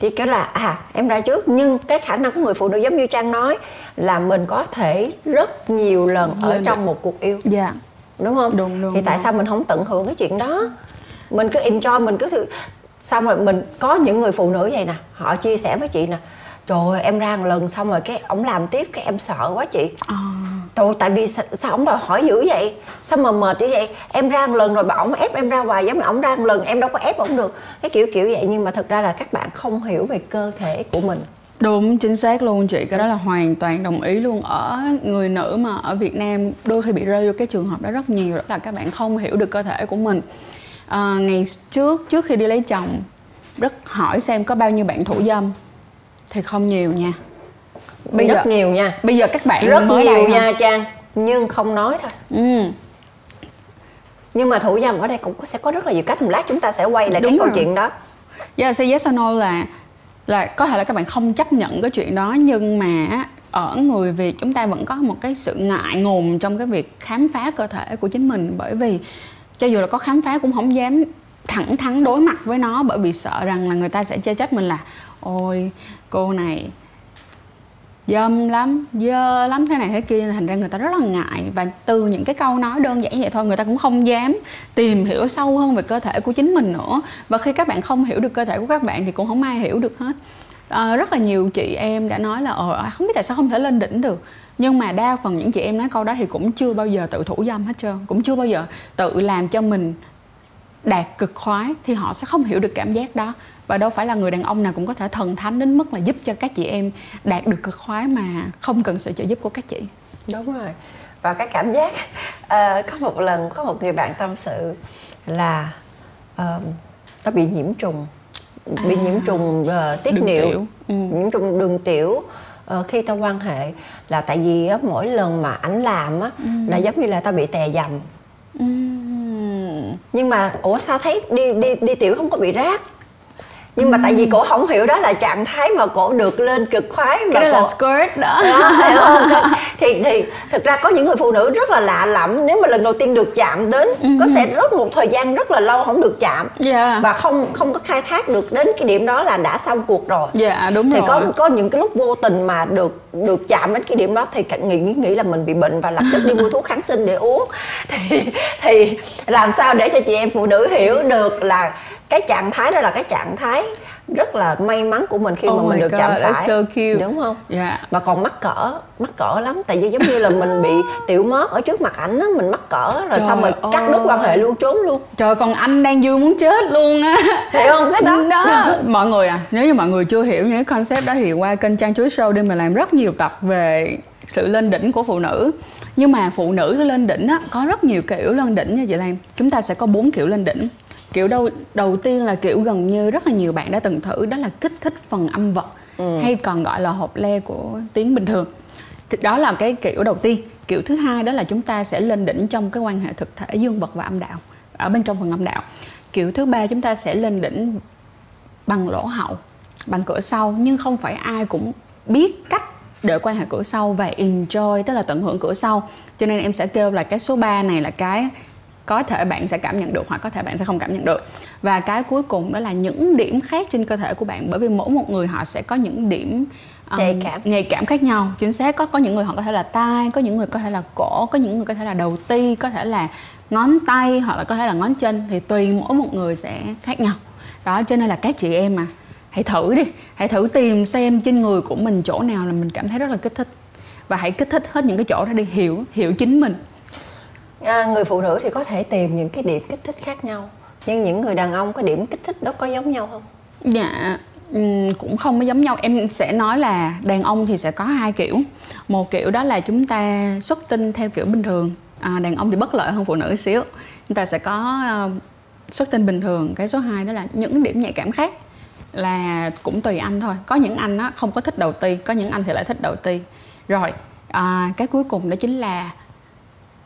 Thì kiểu là à em ra trước. Nhưng cái khả năng của người phụ nữ giống như trang nói là mình có thể rất nhiều lần ở Lên trong được. một cuộc yêu. Dạ. Đúng không? Đúng, đúng, thì tại đúng. sao mình không tận hưởng cái chuyện đó? Mình cứ enjoy mình cứ thử xong rồi mình có những người phụ nữ vậy nè. Họ chia sẻ với chị nè. Trời ơi em ra một lần xong rồi cái ổng làm tiếp cái em sợ quá chị. À, Trời tại vì sao, sao ông đòi hỏi dữ vậy? Sao mà mệt như vậy? Em ra một lần rồi mà ổng ép em ra hoài Giống như ổng ra một lần em đâu có ép ổng được. Cái kiểu kiểu vậy Nhưng mà thật ra là các bạn không hiểu về cơ thể của mình. Đúng chính xác luôn chị cái đó là hoàn toàn đồng ý luôn. Ở người nữ mà ở Việt Nam đôi khi bị rơi vô cái trường hợp đó rất nhiều đó là các bạn không hiểu được cơ thể của mình. À, ngày trước trước khi đi lấy chồng rất hỏi xem có bao nhiêu bạn thủ dâm. Thì không nhiều nha bây Rất giờ nhiều nha. bây giờ các bạn Rất mới nhiều nha Trang Nhưng không nói thôi. Ừ. Nhưng mà thủ dâm ở đây cũng sẽ có rất là nhiều cách. Một lát chúng ta sẽ quay lại Đúng cái câu rồi. chuyện đó. Yeah, say yes or no là là có thể là các bạn không chấp nhận cái chuyện đó nhưng mà ở người Việt chúng ta vẫn có một cái sự ngại ngùng trong cái việc khám phá cơ thể của chính mình. Bởi vì cho dù là có khám phá cũng không dám thẳng thắn đối mặt với nó bởi vì sợ rằng là người ta sẽ chê trách mình là ôi cô này dâm lắm dơ lắm thế này thế kia thành ra người ta rất là ngại. Và từ những cái câu nói đơn giản vậy thôi người ta cũng không dám tìm hiểu sâu hơn về cơ thể của chính mình nữa. Và khi các bạn không hiểu được cơ thể của các bạn thì cũng không ai hiểu được hết. À, rất là nhiều chị em đã nói là ờ à, không biết tại sao không thể lên đỉnh được. Nhưng mà đa phần những chị em nói câu đó thì cũng chưa bao giờ tự thủ dâm hết trơn cũng chưa bao giờ tự làm cho mình đạt cực khoái thì họ sẽ không hiểu được cảm giác đó và đâu phải là người đàn ông nào cũng có thể thần thánh đến mức là giúp cho các chị em đạt được cực khoái mà không cần sự trợ giúp của các chị Đúng rồi Và cái cảm giác ờ, Có một lần có một người bạn tâm sự Là ờ, Nó bị nhiễm trùng Bị nhiễm trùng ờ, tiết À. Niệu tiểu. Ừ. Nhiễm trùng đường tiểu ờ, Khi tao quan hệ Là tại vì á, mỗi lần mà ảnh làm á Ừ. Là giống như là tao bị tè dầm Uhm. nhưng mà ủa sao thấy đi đi đi tiểu không có bị rác nhưng mà tại vì cổ không hiểu đó là trạng thái mà cổ được lên cực khoái mà cái đó là cổ skirt đó. Đó, hiểu không? Cái- thì thì thực ra có những người phụ nữ rất là lạ lẫm. Nếu mà lần đầu tiên được chạm đến có sẽ rất một thời gian rất là lâu không được chạm. Dạ. và không không có khai thác được đến cái điểm đó là đã xong cuộc rồi. Dạ đúng thì rồi. có có những cái lúc vô tình mà được được chạm đến cái điểm đó thì nghĩ nghĩ là mình bị bệnh và lập tức đi mua thuốc kháng sinh để uống. Thì thì làm sao để cho chị em phụ nữ hiểu được là cái trạng thái đó là cái trạng thái rất là may mắn của mình khi Oh mà mình được God, chạm phải. so cute. đúng không? Dạ. mà còn mắc cỡ mắc cỡ lắm. Tại vì giống như là mình bị tiểu mót ở trước mặt ảnh á mình mắc cỡ rồi Trời xong rồi cắt đứt quan hệ luôn trốn luôn. Trời còn anh đang vui muốn chết luôn á. Hiểu không? Cái đó. Đó. Mọi người à nếu như mọi người chưa hiểu những cái concept đó thì qua kênh trang chuối show đi mà làm rất nhiều tập về sự lên đỉnh của phụ nữ. Nhưng mà phụ nữ cái lên đỉnh á có rất nhiều kiểu lên đỉnh nha chị Lan. Chúng ta sẽ có bốn kiểu lên đỉnh kiểu đầu đầu tiên là kiểu gần như rất là nhiều bạn đã từng thử đó là kích thích phần âm vật hay còn gọi là hộp le của tiếng bình thường. Thì đó là cái kiểu đầu tiên. Kiểu thứ hai đó là chúng ta sẽ lên đỉnh trong cái quan hệ thực thể dương vật và âm đạo ở bên trong phần âm đạo. Kiểu thứ ba chúng ta sẽ lên đỉnh bằng lỗ hậu bằng cửa sau nhưng không phải ai cũng biết cách để quan hệ cửa sau và enjoy tức là tận hưởng cửa sau. Cho nên em sẽ kêu là cái số 3 này là cái có thể bạn sẽ cảm nhận được hoặc có thể bạn sẽ không cảm nhận được. Và cái cuối cùng đó là những điểm khác trên cơ thể của bạn bởi vì mỗi một người họ sẽ có những điểm um, Nhạy cảm. nhạy cảm khác nhau. Chính xác có có những người họ có thể là tai có những người có thể là cổ có những người có thể là đầu ti có thể là ngón tay hoặc là có thể là ngón chân thì tùy mỗi một người sẽ khác nhau. Đó cho nên là các chị em mà hãy thử đi. Hãy thử tìm xem trên người của mình chỗ nào là mình cảm thấy rất là kích thích. Và hãy kích thích hết những cái chỗ đó đi hiểu hiểu chính mình À, người phụ nữ thì có thể tìm những cái điểm kích thích khác nhau. Nhưng những người đàn ông có điểm kích thích đó có giống nhau không? Dạ ừ, cũng không có giống nhau. Em sẽ nói là đàn ông thì sẽ có hai kiểu. Một kiểu đó là chúng ta xuất tinh theo kiểu bình thường. À, đàn ông thì bất lợi hơn phụ nữ xíu. Chúng ta sẽ có uh, xuất tinh bình thường. Cái số 2 đó là những điểm nhạy cảm khác. Là cũng tùy anh thôi. Có những anh á không có thích đầu ti có những anh thì lại thích đầu ti rồi à, cái cuối cùng đó chính là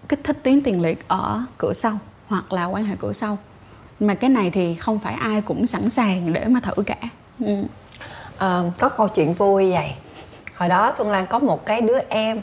kích thích tuyến tiền liệt ở cửa sau hoặc là quan hệ cửa sau mà cái này thì không phải ai cũng sẵn sàng để mà thử cả ừ. Ờ, có câu chuyện vui vậy hồi đó xuân lan có một cái đứa em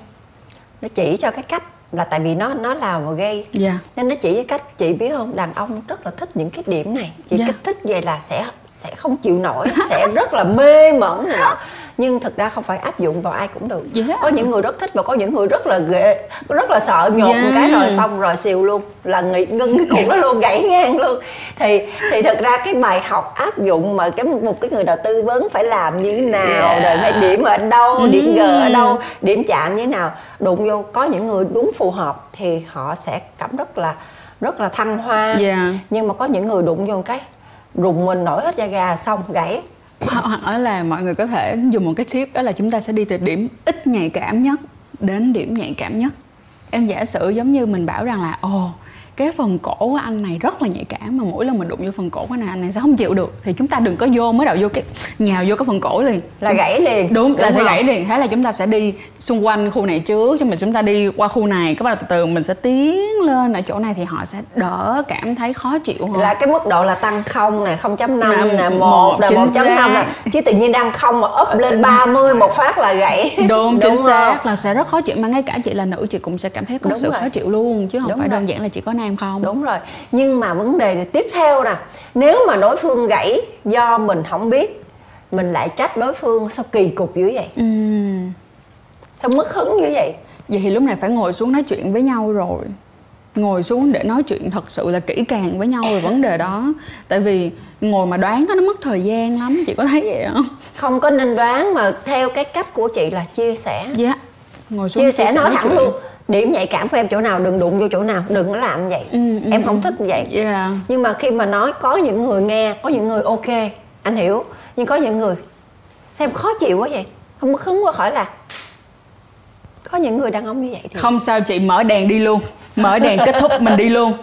nó chỉ cho cái cách là tại vì nó nó là một gây Dạ. nên nó chỉ với cách chị biết không đàn ông rất là thích những cái điểm này chị Dạ. kích thích vậy là sẽ sẽ không chịu nổi sẽ rất là mê mẩn này nọ nhưng thực ra không phải áp dụng vào ai cũng được Dạ. có những người rất thích và có những người rất là ghê rất là sợ nhột Dạ. một cái rồi xong rồi xìu luôn là nghỉ ngưng cái cục đó luôn gãy ngang luôn thì thì thực ra cái bài học áp dụng mà cái một cái người nào tư vấn phải làm như thế nào Dạ. rồi phải điểm ở đâu điểm g ở Ừm. đâu điểm chạm như thế nào đụng vô có những người đúng phù hợp thì họ sẽ cảm rất là rất là thăng hoa Dạ. nhưng mà có những người đụng vô cái rùng mình nổi hết da gà xong gãy hoặc hoặc là mọi người có thể dùng một cái tip đó là chúng ta sẽ đi từ điểm ít nhạy cảm nhất đến điểm nhạy cảm nhất. Em giả sử giống như mình bảo rằng là ồ cái phần cổ của anh này rất là nhạy cảm mà mỗi lần mình đụng vô phần cổ của này anh này sẽ không chịu được. Thì chúng ta đừng có vô mới đầu vô cái nhào vô cái phần cổ liền. Là gãy liền. Đúng, là sẽ không? gãy liền. Thế là chúng ta sẽ đi xung quanh khu này trước cho mình chúng ta đi qua khu này các đầu từ từ mình sẽ tiến lên ở chỗ này thì họ sẽ đỡ cảm thấy khó chịu hơn. Là cái mức độ là tăng không này 0.5 Năm, nè một, 1 nè chính 1.5 nè. chứ tự nhiên đang không mà up lên 30 một phát là gãy. Đúng, chính không? xác là sẽ rất khó chịu. Mà ngay cả chị là nữ chị cũng sẽ cảm thấy có Đúng sự rồi. khó chịu luôn chứ không Đúng phải rồi. đơn giản là chỉ có nam không. Đúng rồi. Nhưng mà vấn đề tiếp theo nè nếu mà đối phương gãy do mình không biết mình lại trách đối phương sao kỳ cục dữ vậy? Ừm, sao mất hứng dữ vậy? Vậy thì lúc này phải ngồi xuống nói chuyện với nhau rồi ngồi xuống để nói chuyện thật sự là kỹ càng với nhau về vấn đề đó. Tại vì ngồi mà đoán nó mất thời gian lắm chị có thấy vậy không? Không có nên đoán mà theo cái cách của chị là chia sẻ. Dạ ngồi xuống chia sẻ nói thẳng chuyện. luôn điểm nhạy cảm của em chỗ nào đừng đụng vô chỗ nào đừng có làm vậy. Ừ, ừ, em không ừ. thích như vậy. Dạ. Nhưng mà khi mà nói có những người nghe có những người ok anh hiểu. Nhưng có những người xem khó chịu quá vậy? Không có hứng quá khỏi là có những người đàn ông như vậy thì không sao chị mở đèn đi luôn mở đèn kết thúc mình đi luôn.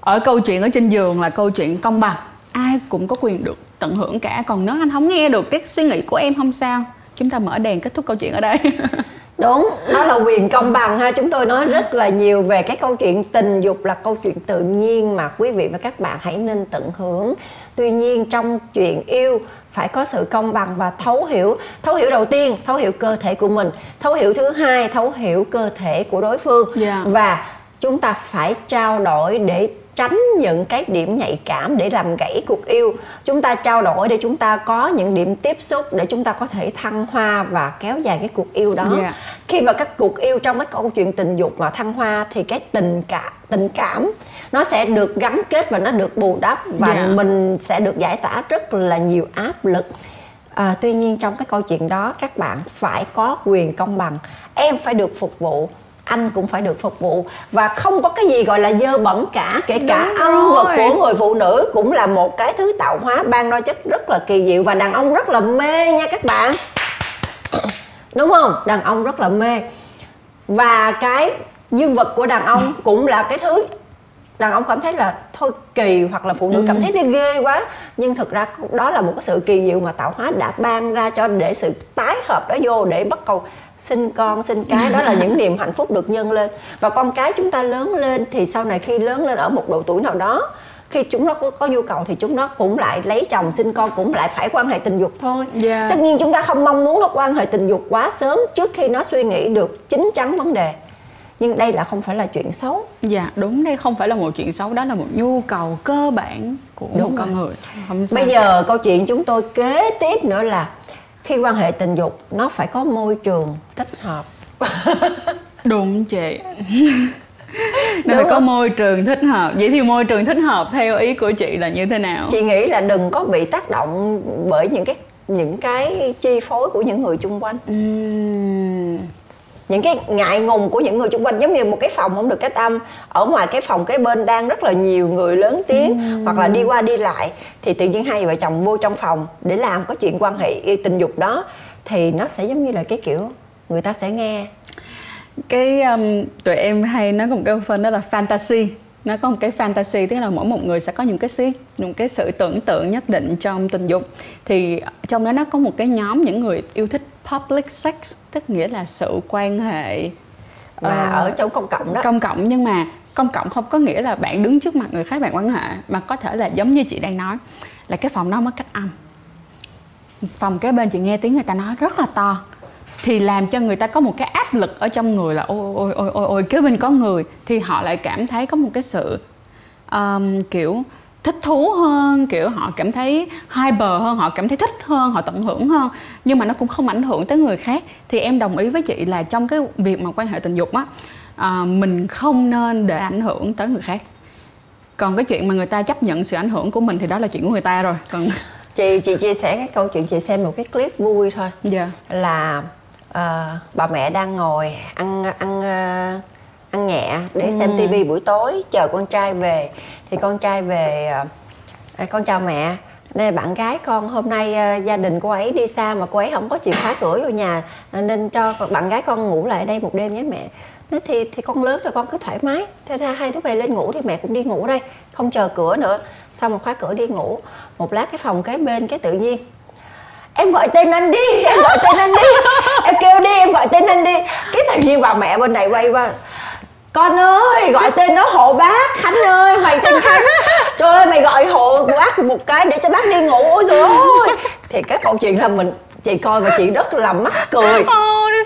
Ở câu chuyện ở trên giường là câu chuyện công bằng. Ai cũng có quyền được tận hưởng cả. Còn nếu anh không nghe được cái suy nghĩ của em không sao? Chúng ta mở đèn kết thúc câu chuyện ở đây. Đúng đó là quyền công bằng ha. Chúng tôi nói rất là nhiều về cái câu chuyện tình dục là câu chuyện tự nhiên mà quý vị và các bạn hãy nên tận hưởng. Tuy nhiên trong chuyện yêu phải có sự công bằng và thấu hiểu. Thấu hiểu đầu tiên thấu hiểu cơ thể của mình. Thấu hiểu thứ hai thấu hiểu cơ thể của đối phương. Dạ. và chúng ta phải trao đổi để tránh những cái điểm nhạy cảm để làm gãy cuộc yêu chúng ta trao đổi để chúng ta có những điểm tiếp xúc để chúng ta có thể thăng hoa và kéo dài cái cuộc yêu đó Dạ. khi mà các cuộc yêu trong cái câu chuyện tình dục mà thăng hoa thì cái tình cảm tình cảm nó sẽ được gắn kết và nó được bù đắp và Dạ. mình sẽ được giải tỏa rất là nhiều áp lực à, tuy nhiên trong cái câu chuyện đó các bạn phải có quyền công bằng em phải được phục vụ anh cũng phải được phục vụ. Và không có cái gì gọi là dơ bẩn cả kể cả Đúng âm vật rồi. của người phụ nữ cũng là một cái thứ tạo hóa ban đo chất rất là kỳ diệu và đàn ông rất là mê nha các bạn. Đúng không? Đàn ông rất là mê. Và cái dương vật của đàn ông cũng là cái thứ đàn ông cảm thấy là thôi kỳ hoặc là phụ nữ cảm thấy ghê ghê quá. Nhưng thực ra đó là một cái sự kỳ diệu mà tạo hóa đã ban ra cho để sự tái hợp đó vô để bắt cầu sinh con sinh cái đó là những niềm hạnh phúc được nhân lên. Và con cái chúng ta lớn lên thì sau này khi lớn lên ở một độ tuổi nào đó khi chúng nó có, có nhu cầu thì chúng nó cũng lại lấy chồng sinh con cũng lại phải quan hệ tình dục thôi. Dạ. tất nhiên chúng ta không mong muốn nó quan hệ tình dục quá sớm trước khi nó suy nghĩ được chín chắn vấn đề. Nhưng đây là không phải là chuyện xấu. Dạ đúng đây không phải là một chuyện xấu đó là một nhu cầu cơ bản của Đúng một con rồi. người. Không bây giờ câu chuyện chúng tôi kế tiếp nữa là khi quan hệ tình dục nó phải có môi trường thích hợp. Đúng chị. Nó phải có môi trường thích hợp. Vậy thì môi trường thích hợp theo ý của chị là như thế nào? Chị nghĩ là đừng có bị tác động bởi những cái những cái chi phối của những người chung quanh. Ừm, những cái ngại ngùng của những người chung quanh giống như một cái phòng không được cách âm. Ở ngoài cái phòng cái bên đang rất là nhiều người lớn tiếng hoặc là đi qua đi lại. Thì tự nhiên hai vợ chồng vô trong phòng để làm có chuyện quan hệ y- tình dục đó thì nó sẽ giống như là cái kiểu người ta sẽ nghe. Cái um, tụi em hay nói một cái phân đó là fantasy nó có một cái fantasy tức là mỗi một người sẽ có những cái sự những cái sự tưởng tượng nhất định trong tình dục. Thì trong đó nó có một cái nhóm những người yêu thích public sex tức nghĩa là sự quan hệ và ờ, ở trong công cộng đó. công cộng. Nhưng mà công cộng không có nghĩa là bạn đứng trước mặt người khác bạn quan hệ mà có thể là giống như chị đang nói là cái phòng đó mất cách âm. Phòng kế bên chị nghe tiếng người ta nói rất là to thì làm cho người ta có một cái áp lực ở trong người là ôi ôi ôi ôi ôi kế bên có người. Thì họ lại cảm thấy có một cái sự um, kiểu thích thú hơn kiểu họ cảm thấy hai bờ hơn họ cảm thấy thích hơn họ tận hưởng hơn nhưng mà nó cũng không ảnh hưởng tới người khác. Thì em đồng ý với chị là trong cái việc mà quan hệ tình dục á à, mình không nên để ảnh hưởng tới người khác. Còn cái chuyện mà người ta chấp nhận sự ảnh hưởng của mình thì đó là chuyện của người ta rồi. Còn chị chị chia sẻ cái câu chuyện chị xem một cái clip vui thôi. Dạ. Là uh, bà mẹ đang ngồi ăn ăn uh, ăn nhẹ để xem Ừ. tivi buổi tối chờ con trai về. Thì con trai về uh, con chào mẹ. Nên bạn gái con hôm nay uh, gia đình cô ấy đi xa mà cô ấy không có chìa khóa cửa vô nhà nên cho bạn gái con ngủ lại đây một đêm với mẹ. Nói thì thì con lớn rồi con cứ thoải mái. Thế ra hai đứa mày lên ngủ thì mẹ cũng đi ngủ đây không chờ cửa nữa. Xong một khóa cửa đi ngủ một lát cái phòng kế bên cái tự nhiên. Em gọi tên anh đi em gọi tên anh đi em kêu đi em gọi tên anh đi. Cái tự nhiên bà mẹ bên này quay qua. Con ơi gọi tên nó hộ bác. Khánh ơi mày tên khánh. Trời ơi mày gọi hộ bác một cái để cho bác đi ngủ ôi rồi. Ôi thì cái câu chuyện là mình chị coi và chị rất là mắc cười.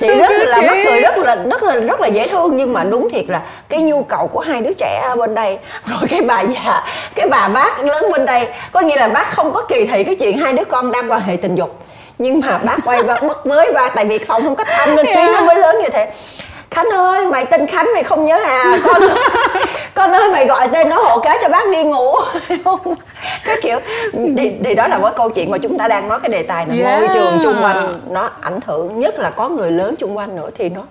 Chị rất là mắc cười rất là rất là rất là dễ thương. Nhưng mà đúng thiệt là cái nhu cầu của hai đứa trẻ ở bên đây. Rồi cái bà già cái bà bác lớn bên đây. Có nghĩa là bác không có kỳ thị cái chuyện hai đứa con đang quan hệ tình dục nhưng mà bác quay qua bất với ba tại vì phòng không cách âm nên tiếng nó mới lớn như thế. Khánh ơi mày tên Khánh mày không nhớ à? Con con ơi mày gọi tên nó hộ cái cho bác đi ngủ. Cái kiểu thì, thì đó là một câu chuyện mà chúng ta đang nói cái đề tài là Yeah. môi trường chung quanh nó ảnh hưởng nhất là có người lớn chung quanh nữa thì nó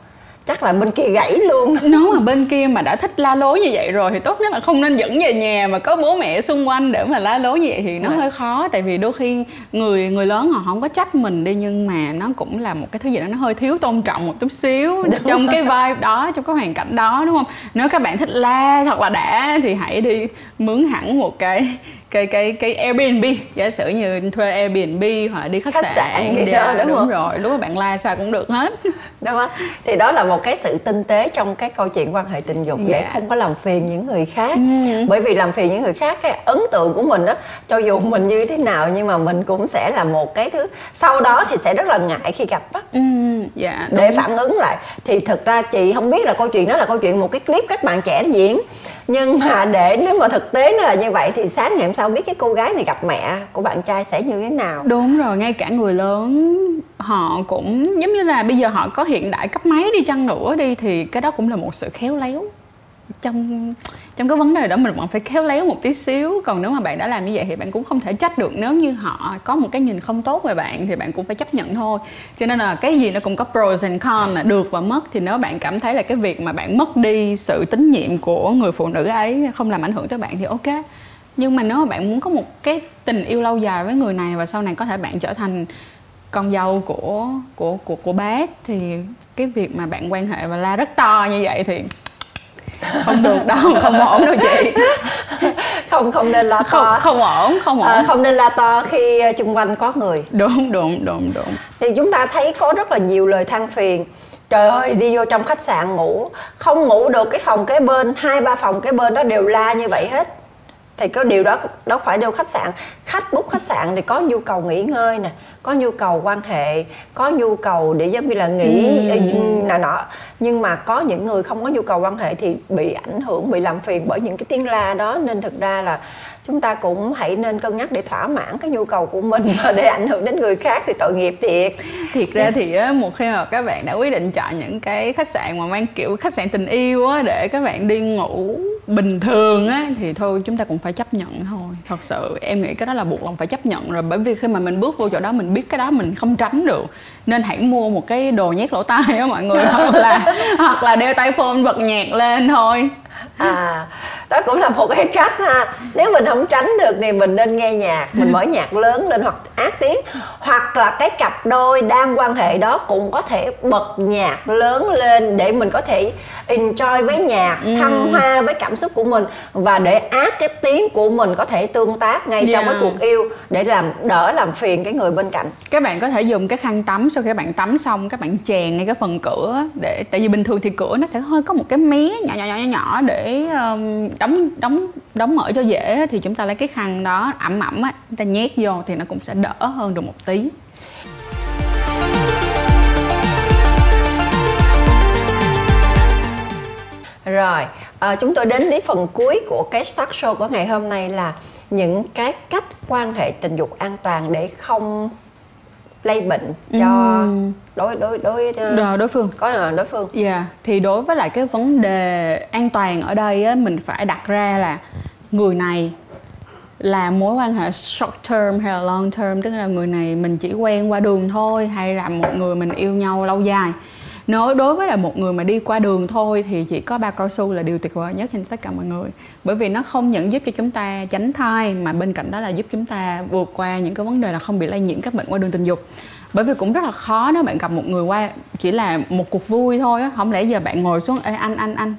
chắc là bên kia gãy luôn. Nếu mà bên kia mà đã thích la lối như vậy rồi thì tốt nhất là không nên dẫn về nhà mà có bố mẹ xung quanh để mà la lối như vậy thì nó Right. hơi khó. Tại vì đôi khi người người lớn họ không có trách mình đi nhưng mà nó cũng là một cái thứ gì đó nó hơi thiếu tôn trọng một chút xíu trong cái vibe đó trong cái hoàn cảnh đó đúng không? Nếu các bạn thích la thật là đã thì hãy đi mướn hẳn một cái cái cái cái Airbnb. Giả sử như thuê Airbnb hoặc là đi khách, Khách sạn. gì Dạ, đó, đúng đúng rồi. Lúc mà bạn la sao cũng được hết đúng không? Thì đó là một cái sự tinh tế trong cái câu chuyện quan hệ tình dục để Dạ. không có làm phiền những người khác. Ừ. bởi vì làm phiền những người khác cái ấn tượng của mình á cho dù mình như thế nào nhưng mà mình cũng sẽ là một cái thứ sau đó thì sẽ rất là ngại khi gặp á. Ừ, dạ để phản ứng lại. Thì thực ra chị không biết là câu chuyện đó là câu chuyện một cái clip các bạn trẻ diễn. Nhưng mà để nếu mà thực tế nó là như vậy thì sáng ngày hôm sau biết cái cô gái này gặp mẹ của bạn trai sẽ như thế nào. Đúng rồi, ngay cả người lớn họ cũng, giống như là bây giờ họ có hiện đại cấp máy đi chăng nữa đi, thì cái đó cũng là một sự khéo léo. Trong trong cái vấn đề đó mình vẫn phải khéo léo một tí xíu, còn nếu mà bạn đã làm như vậy thì bạn cũng không thể trách được. Nếu như họ có một cái nhìn không tốt về bạn thì bạn cũng phải chấp nhận thôi. Cho nên là cái gì nó cũng có pros and cons, là được và mất. Thì nếu bạn cảm thấy là cái việc mà bạn mất đi sự tín nhiệm của người phụ nữ ấy không làm ảnh hưởng tới bạn thì ok. Nhưng mà nếu mà bạn muốn có một cái tình yêu lâu dài với người này và sau này có thể bạn trở thành con dâu của của của của bác thì cái việc mà bạn quan hệ và la rất to như vậy thì không được đâu không ổn đâu chị. Không không nên la không to. Không ổn không ổn. à, không nên la to khi ờ, chung quanh có người. Đúng đúng đúng đúng. Thì chúng ta thấy có rất là nhiều lời than phiền. Trời ơi đi vô trong khách sạn ngủ không ngủ được cái phòng kế bên hai ba phòng kế bên đó đều la như vậy hết thì cái điều đó đâu phải đâu khách sạn. Khách book khách sạn thì có nhu cầu nghỉ ngơi nè có nhu cầu quan hệ có nhu cầu để giống như là nghỉ ừ. nọ nọ. Nhưng mà có những người không có nhu cầu quan hệ thì bị ảnh hưởng bị làm phiền bởi những cái tiếng la đó. Nên thực ra là chúng ta cũng hãy nên cân nhắc để thỏa mãn cái nhu cầu của mình và để ảnh hưởng đến người khác thì tội nghiệp thiệt. Thiệt ra thì một khi mà các bạn đã quyết định chọn những cái khách sạn mà mang kiểu khách sạn tình yêu á, để các bạn đi ngủ bình thường á, thì thôi chúng ta cũng phải chấp nhận thôi. Thật sự em nghĩ cái đó là buộc lòng phải chấp nhận rồi, bởi vì khi mà mình bước vô chỗ đó, mình biết cái đó mình không tránh được. Nên hãy mua một cái đồ nhét lỗ tai á mọi người, hoặc là hoặc là đeo tai phone bật nhạc lên thôi à đó cũng là một cái cách ha. Nếu mình không tránh được thì mình nên nghe nhạc mình mở nhạc lớn lên hoặc ác tiếng. Hoặc là cái cặp đôi đang quan hệ đó cũng có thể bật nhạc lớn lên để mình có thể enjoy với nhạc thăng hoa với cảm xúc của mình và để ác cái tiếng của mình có thể tương tác ngay trong Yeah. cái cuộc yêu để làm đỡ làm phiền cái người bên cạnh. Các bạn có thể dùng cái khăn tắm sau khi bạn tắm xong các bạn chèn ngay cái phần cửa để tại vì bình thường thì cửa nó sẽ hơi có một cái mé nhỏ nhỏ nhỏ nhỏ nhỏ để um, đóng đóng đóng mở cho dễ thì chúng ta lấy cái khăn đó ẩm ẩm á chúng ta nhét vô thì nó cũng sẽ đỡ hơn được một tí rồi à, chúng tôi đến đến phần cuối của cái start show của ngày hôm nay là những cái cách quan hệ tình dục an toàn để không lây bệnh cho uhm. đối đối đối đối, đối phương có là đối phương dạ yeah. thì đối với lại cái vấn đề an toàn ở đây á mình phải đặt ra là người này là mối quan hệ short term hay là long term tức là người này mình chỉ quen qua đường thôi hay là một người mình yêu nhau lâu dài nếu đối với là một người mà đi qua đường thôi thì chỉ có ba cao su là điều tuyệt vời nhất trên tất cả mọi người. Bởi vì nó không những giúp cho chúng ta tránh thai mà bên cạnh đó là giúp chúng ta vượt qua những cái vấn đề là không bị lây nhiễm các bệnh qua đường tình dục. Bởi vì cũng rất là khó nếu bạn gặp một người qua chỉ là một cuộc vui thôi á. Không lẽ giờ bạn ngồi xuống Ê, anh anh anh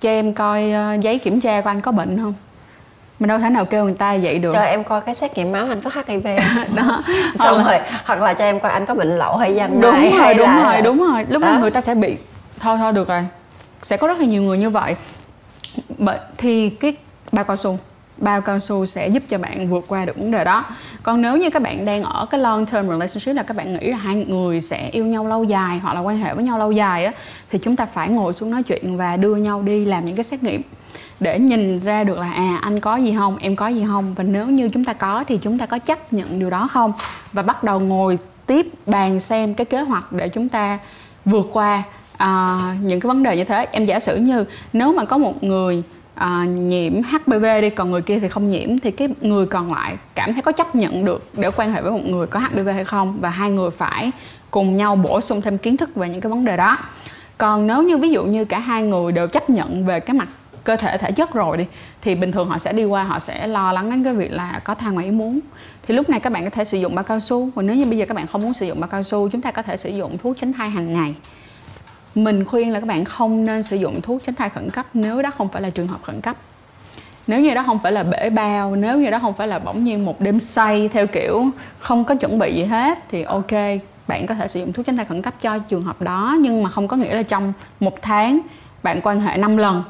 cho em coi ờ, giấy kiểm tra của anh có bệnh không? Mình đâu thể nào kêu người ta vậy được. Cho em coi cái xét nghiệm máu anh có hiv đó. Xong hoặc rồi hoặc là cho em coi anh có bệnh lậu hay giang đúng rồi hay đúng là... rồi đúng rồi. Lúc đó người ta sẽ bị thôi thôi được rồi. Sẽ có rất là nhiều người như vậy. Bởi thì cái bao cao su bao cao su sẽ giúp cho bạn vượt qua được vấn đề đó. Còn nếu như các bạn đang ở cái long term relationship là các bạn nghĩ là hai người sẽ yêu nhau lâu dài hoặc là quan hệ với nhau lâu dài á thì chúng ta phải ngồi xuống nói chuyện và đưa nhau đi làm những cái xét nghiệm để nhìn ra được là à anh có gì không em có gì không? Và nếu như chúng ta có thì chúng ta có chấp nhận điều đó không? Và bắt đầu ngồi tiếp bàn xem cái kế hoạch để chúng ta vượt qua à, những cái vấn đề như thế. Em giả sử như nếu mà có một người à, nhiễm HPV đi còn người kia thì không nhiễm thì cái người còn lại cảm thấy có chấp nhận được để quan hệ với một người có HPV hay không? Và hai người phải cùng nhau bổ sung thêm kiến thức về những cái vấn đề đó. Còn nếu như ví dụ như cả hai người đều chấp nhận về cái mặt cơ thể thể chất rồi đi, thì bình thường họ sẽ đi qua, họ sẽ lo lắng đến cái việc là có thai ngoài ý muốn. Thì lúc này các bạn có thể sử dụng bao cao su. Và nếu như bây giờ các bạn không muốn sử dụng bao cao su, chúng ta có thể sử dụng thuốc tránh thai hàng ngày. Mình khuyên là các bạn không nên sử dụng thuốc tránh thai khẩn cấp nếu đó không phải là trường hợp khẩn cấp. Nếu như đó không phải là bể bao, nếu như đó không phải là bỗng nhiên một đêm say theo kiểu không có chuẩn bị gì hết, thì ok, bạn có thể sử dụng thuốc tránh thai khẩn cấp cho trường hợp đó. Nhưng mà không có nghĩa là trong một tháng bạn quan hệ 5 lần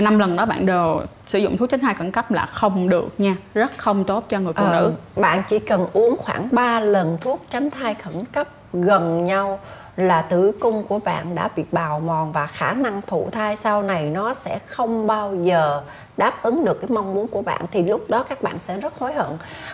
và năm lần đó bạn đều sử dụng thuốc tránh thai khẩn cấp là không được nha rất không tốt cho người phụ ờ, nữ bạn chỉ cần uống khoảng 3 lần thuốc tránh thai khẩn cấp gần nhau là tử cung của bạn đã bị bào mòn và khả năng thụ thai sau này nó sẽ không bao giờ đáp ứng được cái mong muốn của bạn thì lúc đó các bạn sẽ rất hối hận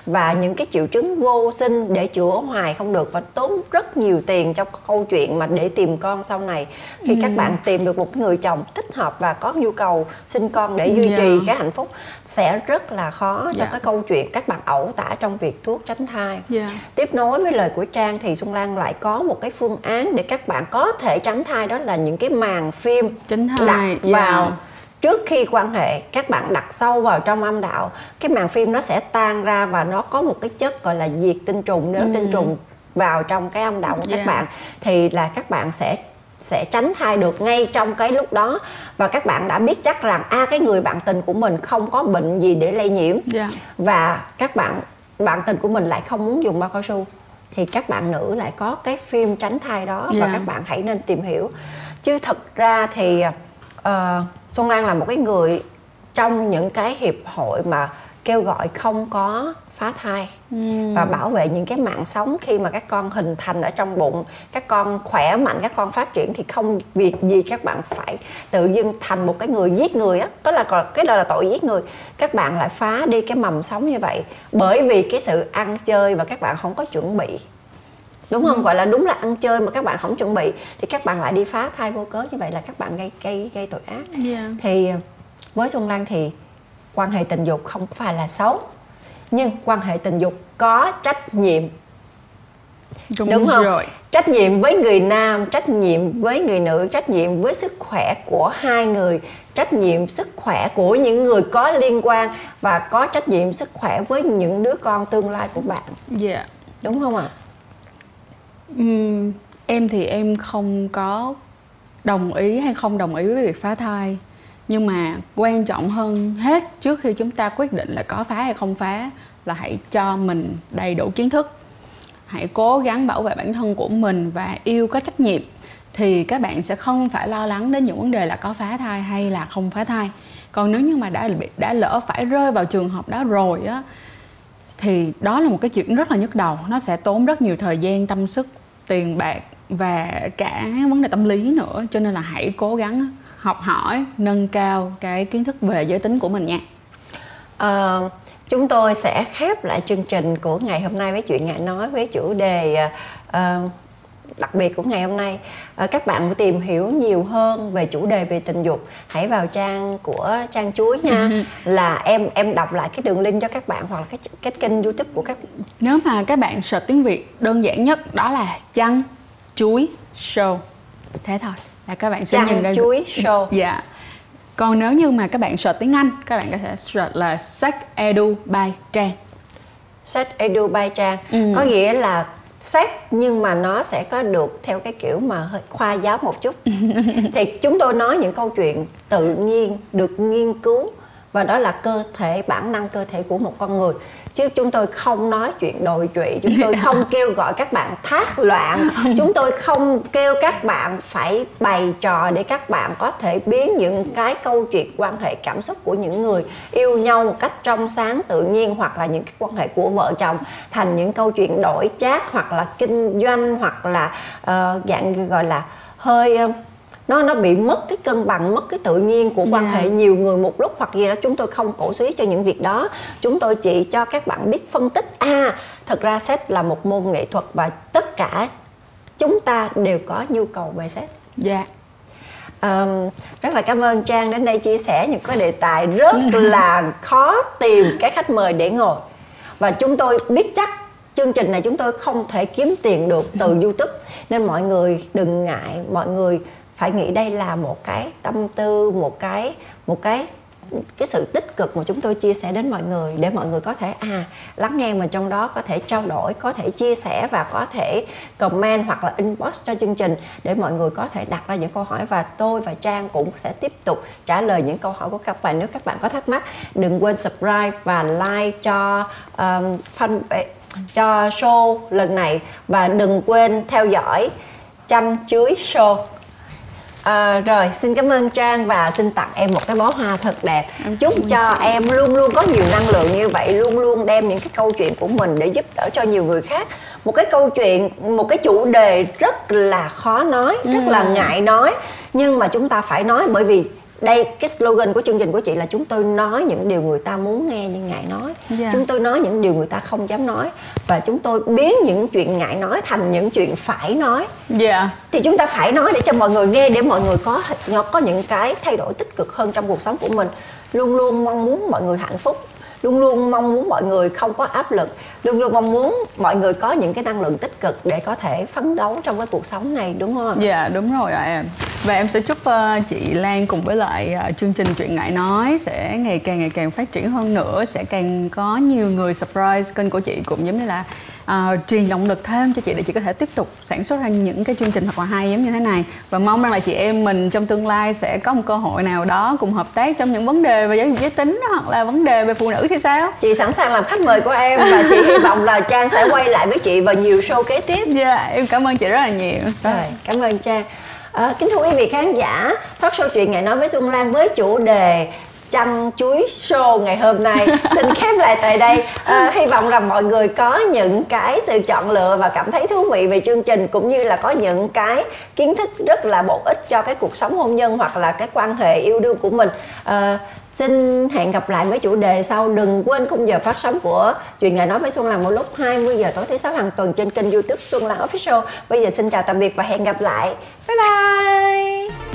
và những cái triệu chứng vô sinh để chữa hoài không được và tốn rất nhiều tiền trong câu chuyện mà để tìm con sau này khi ừ. các bạn tìm được một người chồng thích hợp và có nhu cầu sinh con để duy yeah. trì cái hạnh phúc sẽ rất là khó cho yeah. cái câu chuyện các bạn ẩu tả trong việc thuốc tránh thai yeah. tiếp nối với lời của trang thì xuân lan lại có một cái phương án để các bạn có thể tránh thai đó là những cái màn phim tránh thai đặt yeah. vào trước khi quan hệ các bạn đặt sâu vào trong âm đạo cái màng phim nó sẽ tan ra và nó có một cái chất gọi là diệt tinh trùng nếu ừ. tinh trùng vào trong cái âm đạo của yeah. các bạn thì là các bạn sẽ sẽ tránh thai được ngay trong cái lúc đó và các bạn đã biết chắc rằng a à, cái người bạn tình của mình không có bệnh gì để lây nhiễm yeah. và các bạn bạn tình của mình lại không muốn dùng bao cao su thì các bạn nữ lại có cái phim tránh thai đó yeah. và các bạn hãy nên tìm hiểu chứ thực ra thì uh, Xuân Lan là một cái người trong những cái hiệp hội mà kêu gọi không có phá thai ừ. và bảo vệ những cái mạng sống khi mà các con hình thành ở trong bụng các con khỏe mạnh các con phát triển thì không việc gì các bạn phải tự dưng thành một cái người giết người á. Đó là cái đó là tội giết người. Các bạn lại phá đi cái mầm sống như vậy bởi vì cái sự ăn chơi và các bạn không có chuẩn bị đúng không ừ. gọi là đúng là ăn chơi mà các bạn không chuẩn bị thì các bạn lại đi phá thai vô cớ như vậy là các bạn gây gây gây tội ác yeah. thì với xuân lan thì quan hệ tình dục không phải là xấu nhưng quan hệ tình dục có trách nhiệm đúng, đúng không rồi. trách nhiệm với người nam trách nhiệm với người nữ trách nhiệm với sức khỏe của hai người trách nhiệm sức khỏe của những người có liên quan và có trách nhiệm sức khỏe với những đứa con tương lai của bạn yeah. đúng không ạ à? Uhm, em thì em không có đồng ý hay không đồng ý với việc phá thai. Nhưng mà quan trọng hơn hết trước khi chúng ta quyết định là có phá hay không phá là hãy cho mình đầy đủ kiến thức. Hãy cố gắng bảo vệ bản thân của mình và yêu có trách nhiệm thì các bạn sẽ không phải lo lắng đến những vấn đề là có phá thai hay là không phá thai. Còn nếu như mà đã đã lỡ phải rơi vào trường hợp đó rồi á thì đó là một cái chuyện rất là nhức đầu. Nó sẽ tốn rất nhiều thời gian tâm sức tiền bạc và cả vấn đề tâm lý nữa. Cho nên là hãy cố gắng học hỏi nâng cao cái kiến thức về giới tính của mình nha. À, chúng tôi sẽ khép lại chương trình của ngày hôm nay với chuyện ngại nói với chủ đề uh, đặc biệt của ngày hôm nay à, các bạn muốn tìm hiểu nhiều hơn về chủ đề về tình dục. Hãy vào trang của trang chuối nha. Là em em đọc lại cái đường link cho các bạn hoặc là cái cái kênh youtube của các nếu mà các bạn search tiếng việt đơn giản nhất đó là chăn chuối show. Thế thôi là các bạn sẽ chăn nhìn ra chuối show. Dạ. Còn nếu như mà các bạn search tiếng Anh các bạn có thể search là Sex Edu by Trang. Sex Edu by Trang. Ừ. có nghĩa là sách nhưng mà nó sẽ có được theo cái kiểu mà hơi khoa giáo một chút. Thì chúng tôi nói những câu chuyện tự nhiên được nghiên cứu và đó là cơ thể bản năng cơ thể của một con người chứ chúng tôi không nói chuyện đồi trụy chúng tôi không kêu gọi các bạn thác loạn. Chúng tôi không kêu các bạn phải bày trò để các bạn có thể biến những cái câu chuyện quan hệ cảm xúc của những người yêu nhau một cách trong sáng tự nhiên hoặc là những cái quan hệ của vợ chồng thành những câu chuyện đổi chát hoặc là kinh doanh hoặc là uh, dạng gọi là hơi uh, nó nó bị mất cái cân bằng mất cái tự nhiên của quan yeah. hệ nhiều người một lúc hoặc gì đó. Chúng tôi không cổ suý cho những việc đó. Chúng tôi chỉ cho các bạn biết phân tích. A à, thật ra xét là một môn nghệ thuật và tất cả chúng ta đều có nhu cầu về xét dạ. Yeah. Um, rất là cảm ơn Trang đến đây chia sẻ những cái đề tài rất là khó tìm cái khách mời để ngồi. Và chúng tôi biết chắc chương trình này chúng tôi không thể kiếm tiền được từ YouTube. Nên mọi người đừng ngại mọi người phải nghĩ đây là một cái tâm tư một cái một cái cái sự tích cực mà chúng tôi chia sẻ đến mọi người để mọi người có thể à lắng nghe mà trong đó có thể trao đổi có thể chia sẻ và có thể comment hoặc là inbox cho chương trình để mọi người có thể đặt ra những câu hỏi và tôi và trang cũng sẽ tiếp tục trả lời những câu hỏi của các bạn. Nếu các bạn có thắc mắc đừng quên subscribe và like cho um, fan eh, cho show lần này. Và đừng quên theo dõi chăm chuối show. À, rồi xin cảm ơn Trang và xin tặng em một cái bó hoa thật đẹp em chúc cho chị. em luôn luôn có nhiều năng lượng như vậy luôn luôn đem những cái câu chuyện của mình để giúp đỡ cho nhiều người khác một cái câu chuyện một cái chủ đề rất là khó nói rất ừ. là ngại nói nhưng mà chúng ta phải nói bởi vì đây cái slogan của chương trình của chị là chúng tôi nói những điều người ta muốn nghe nhưng ngại nói yeah. Dạ. chúng tôi nói những điều người ta không dám nói và chúng tôi biến những chuyện ngại nói thành những chuyện phải nói. Yeah. Dạ. thì chúng ta phải nói để cho mọi người nghe để mọi người có có những cái thay đổi tích cực hơn trong cuộc sống của mình. Luôn luôn mong muốn mọi người hạnh phúc. Luôn luôn mong muốn mọi người không có áp lực. Luôn luôn mong muốn mọi người có những cái năng lượng tích cực để có thể phấn đấu trong cái cuộc sống này đúng không dạ yeah, đúng rồi ạ em và em sẽ chúc uh, chị Lan cùng với lại uh, chương trình chuyện ngại nói sẽ ngày càng ngày càng phát triển hơn nữa sẽ càng có nhiều người surprise kênh của chị cũng giống như là uh, truyền động lực thêm cho chị để chị có thể tiếp tục sản xuất ra những cái chương trình thật là hay giống như thế này. Và mong rằng là chị em mình trong tương lai sẽ có một cơ hội nào đó cùng hợp tác trong những vấn đề về giáo dục giới tính hoặc là vấn đề về phụ nữ thì sao? Chị sẵn sàng làm khách mời của em và chị hy vọng là trang sẽ quay lại với chị vào nhiều show kế tiếp. Dạ yeah, em cảm ơn chị rất là nhiều. Rồi cảm ơn trang À, kính thưa quý vị khán giả, thoát show chuyện ngày nói với Xuân Lan với chủ đề chăn chuối show ngày hôm nay. Xin khép lại tại đây. À, hy vọng rằng mọi người có những cái sự chọn lựa và cảm thấy thú vị về chương trình cũng như là có những cái kiến thức rất là bổ ích cho cái cuộc sống hôn nhân hoặc là cái quan hệ yêu đương của mình. À, xin hẹn gặp lại với chủ đề sau. Đừng quên khung giờ phát sóng của chuyện ngày nói với Xuân Lan một lúc 20 giờ tối thứ sáu hàng tuần trên kênh youtube Xuân Lan Official. Bây giờ xin chào tạm biệt và hẹn gặp lại. Bye bye